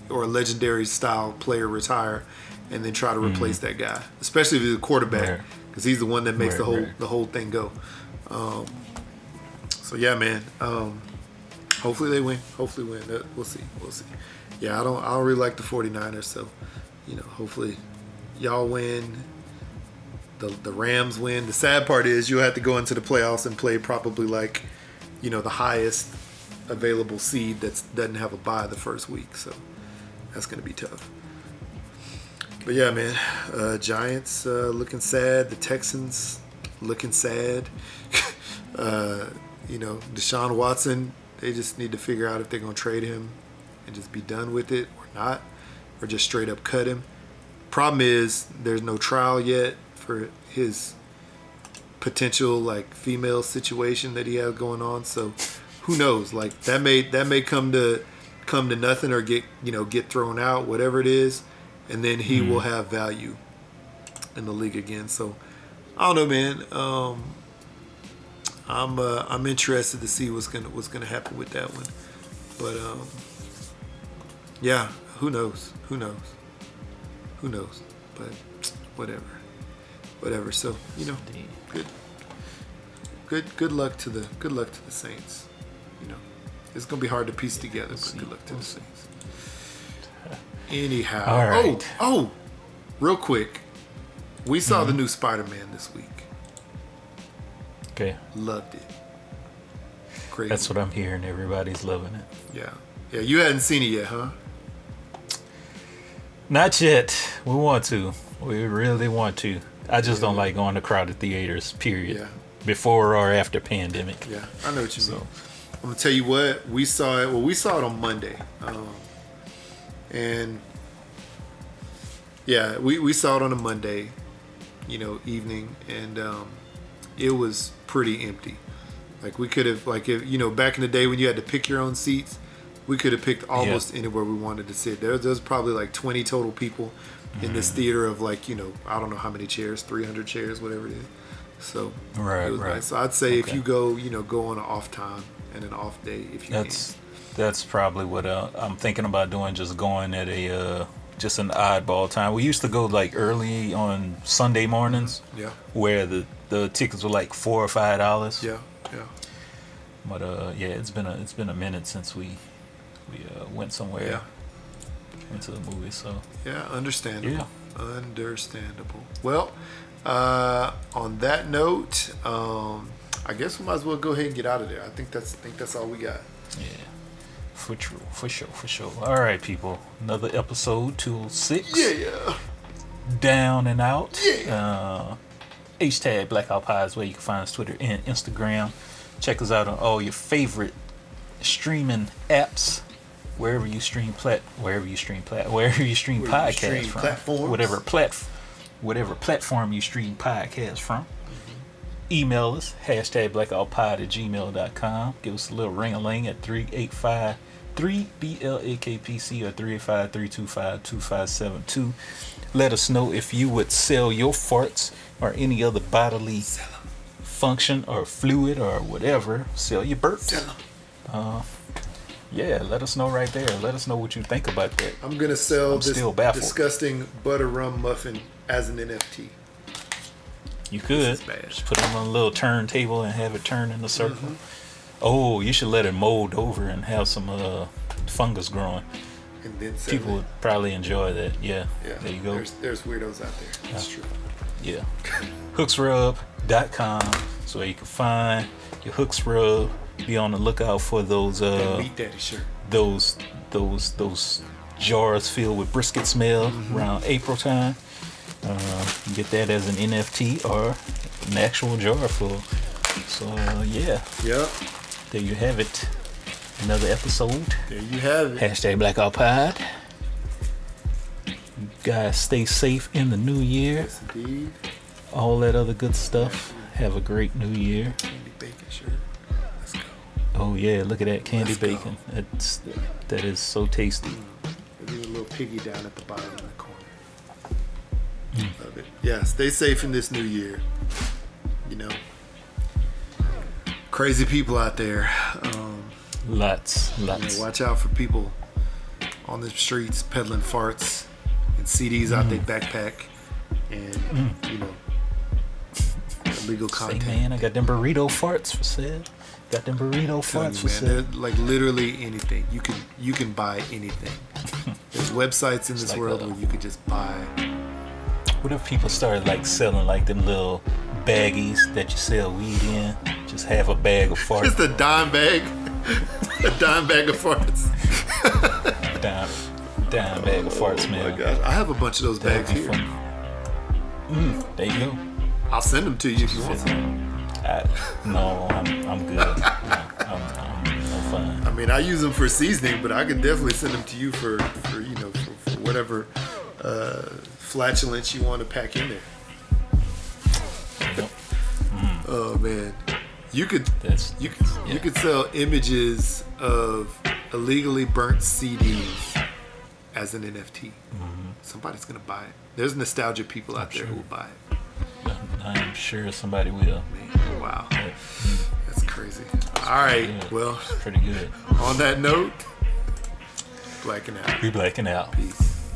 or a legendary style player retire, and then try to replace that guy, especially if he's a quarterback, Mm-hmm. Right. because he's the one that makes Right, the whole right. the whole thing go. Um, so yeah, man. Um, hopefully they win. Hopefully win. That- We'll see. We'll see. Yeah, I don't. I don't really like the 49ers. So, you know, hopefully y'all win. The the Rams win. The sad part is you'll have to go into the playoffs and play probably like, you know, the highest available seed that doesn't have a bye the first week. So that's gonna be tough. But yeah, man, uh, Giants uh, looking sad. The Texans looking sad. uh, you know, Deshaun Watson. They just need to figure out if they're gonna trade him and just be done with it or not, or just straight up cut him. Problem is, there's no trial yet for his potential like female situation that he has going on. So who knows? Like that may that may come to come to nothing or get you know get thrown out, whatever it is, and then he will have value in the league again. So I don't know, man. Um, I'm uh, I'm interested to see what's gonna what's gonna happen with that one, but um, yeah, who knows? Who knows? Who knows? But whatever, whatever. So you know, good, good, good luck to the good luck to the Saints. You know, it's gonna be hard to piece together, but good luck to the Saints. Anyhow, All right. oh, oh, real quick, we saw the mm-hmm. new Spider-Man this week. Okay, Loved it. Great. that's what I'm hearing. Everybody's loving it. Yeah, yeah. You hadn't seen it yet, huh? Not yet. We want to. We really want to. I just don't like going to crowded theaters. Period. Yeah. Before or after pandemic. Yeah, I know what you mean. So- I'm gonna tell you what we saw it. Well, we saw it on Monday, um, and yeah, we, we saw it on a Monday, you know, evening, and um, it was pretty empty. Like we could have, like if you know, back in the day when you had to pick your own seats, we could have picked almost anywhere we wanted to sit. There, there's probably like 20 total people in this Mm-hmm. theater of like you know, I don't know how many chairs, 300 chairs, whatever it is. So Right, it was right. nice. So I'd say if you go, you know, go on an off time and an off day if you That's that's probably what uh, I'm thinking about doing. Just going at a uh, just an oddball time. We used to go like early on Sunday mornings. Yeah, where the the tickets were like four or five dollars. yeah, yeah. But uh, yeah, it's been a it's been a minute since we we uh, went somewhere, Yeah. Went to the movie. So Yeah, understandable. Yeah. Understandable. Well, uh, on that note, um, I guess we might as well go ahead and get out of there. I think that's I think that's all we got. yeah, for true, for sure, for sure. All right, people, another episode two oh six. Yeah, yeah. down and out. Yeah. Uh, hashtag Blackout Pod is where you can find us Twitter and Instagram. Check us out on all your favorite streaming apps, wherever you stream plat, wherever you stream plat, wherever you stream Where you podcasts stream from, platforms. whatever plat, whatever platform you stream podcasts from. Mm-hmm. Email us hashtag blackoutpod at gmail.com. Give us a little ring a ling at 385 3BLAKPC or 385 325 2572. Let us know if you would sell your farts or any other bodily function or fluid or whatever. Sell your burps. Sell 'em. Uh, Yeah, let us know right there. Let us know what you think about that. I'm gonna sell I'm this still baffled. disgusting butter rum muffin as an NFT. You could just put it on a little turntable and have it turn in a circle. Oh, you should let it mold over and have some uh, fungus growing. And then People it. would probably enjoy that. Yeah, Yeah, there you go. There's there's weirdos out there. That's true. Yeah. Hooksrub.com. So you can find your hooks rub. Be on the lookout for those uh meat daddy shirt. those those those jars filled with brisket smell Mm-hmm. around April time. Uh, get that as an NFT or an actual jar full. So uh, yeah, Yep. there you have it. Another episode. There you have it. Hashtag Blackout Pod. You guys stay safe in the new year. Yes, indeed. All that other good stuff. Have a great new year. Candy bacon shirt. Go. Oh yeah, look at that candy Let's go. bacon. That's that is so tasty. There's a little piggy down at the bottom of the corner. Mm. Love it. Yeah, stay safe in this new year. You know, crazy people out there. Um, Lots, you know, lots. watch out for people on the streets peddling farts and CDs out their Mm. backpack, and you know, illegal Say content. man, I got them burrito farts for sale. Got them burrito farts you, for man, sale. like literally anything. You can you can buy anything. There's websites in this like world a- where you could just buy. What if people started like selling like them little baggies that you sell weed in? Just have a bag of farts. Just a dime bag, a dime bag of farts. dime, dime bag of farts, man. Oh my gosh, I have a bunch of those That'd bags here. Mm, there you go. I'll send them to you if you want some. I, no, I'm, I'm good. I'm, I'm, I'm fine. I mean, I use them for seasoning, but I can definitely send them to you for, for you know, for, for whatever uh, flatulence you want to pack in there. Yep. Oh man, you could That's you could you could sell images of illegally burnt CDs as an NFT. Somebody's gonna buy it. There's nostalgia people out there who will buy it. I'm sure somebody will. Man, wow, that's crazy. All right, good. well, Pretty good. on that note, blacking out. We blacking out. Peace.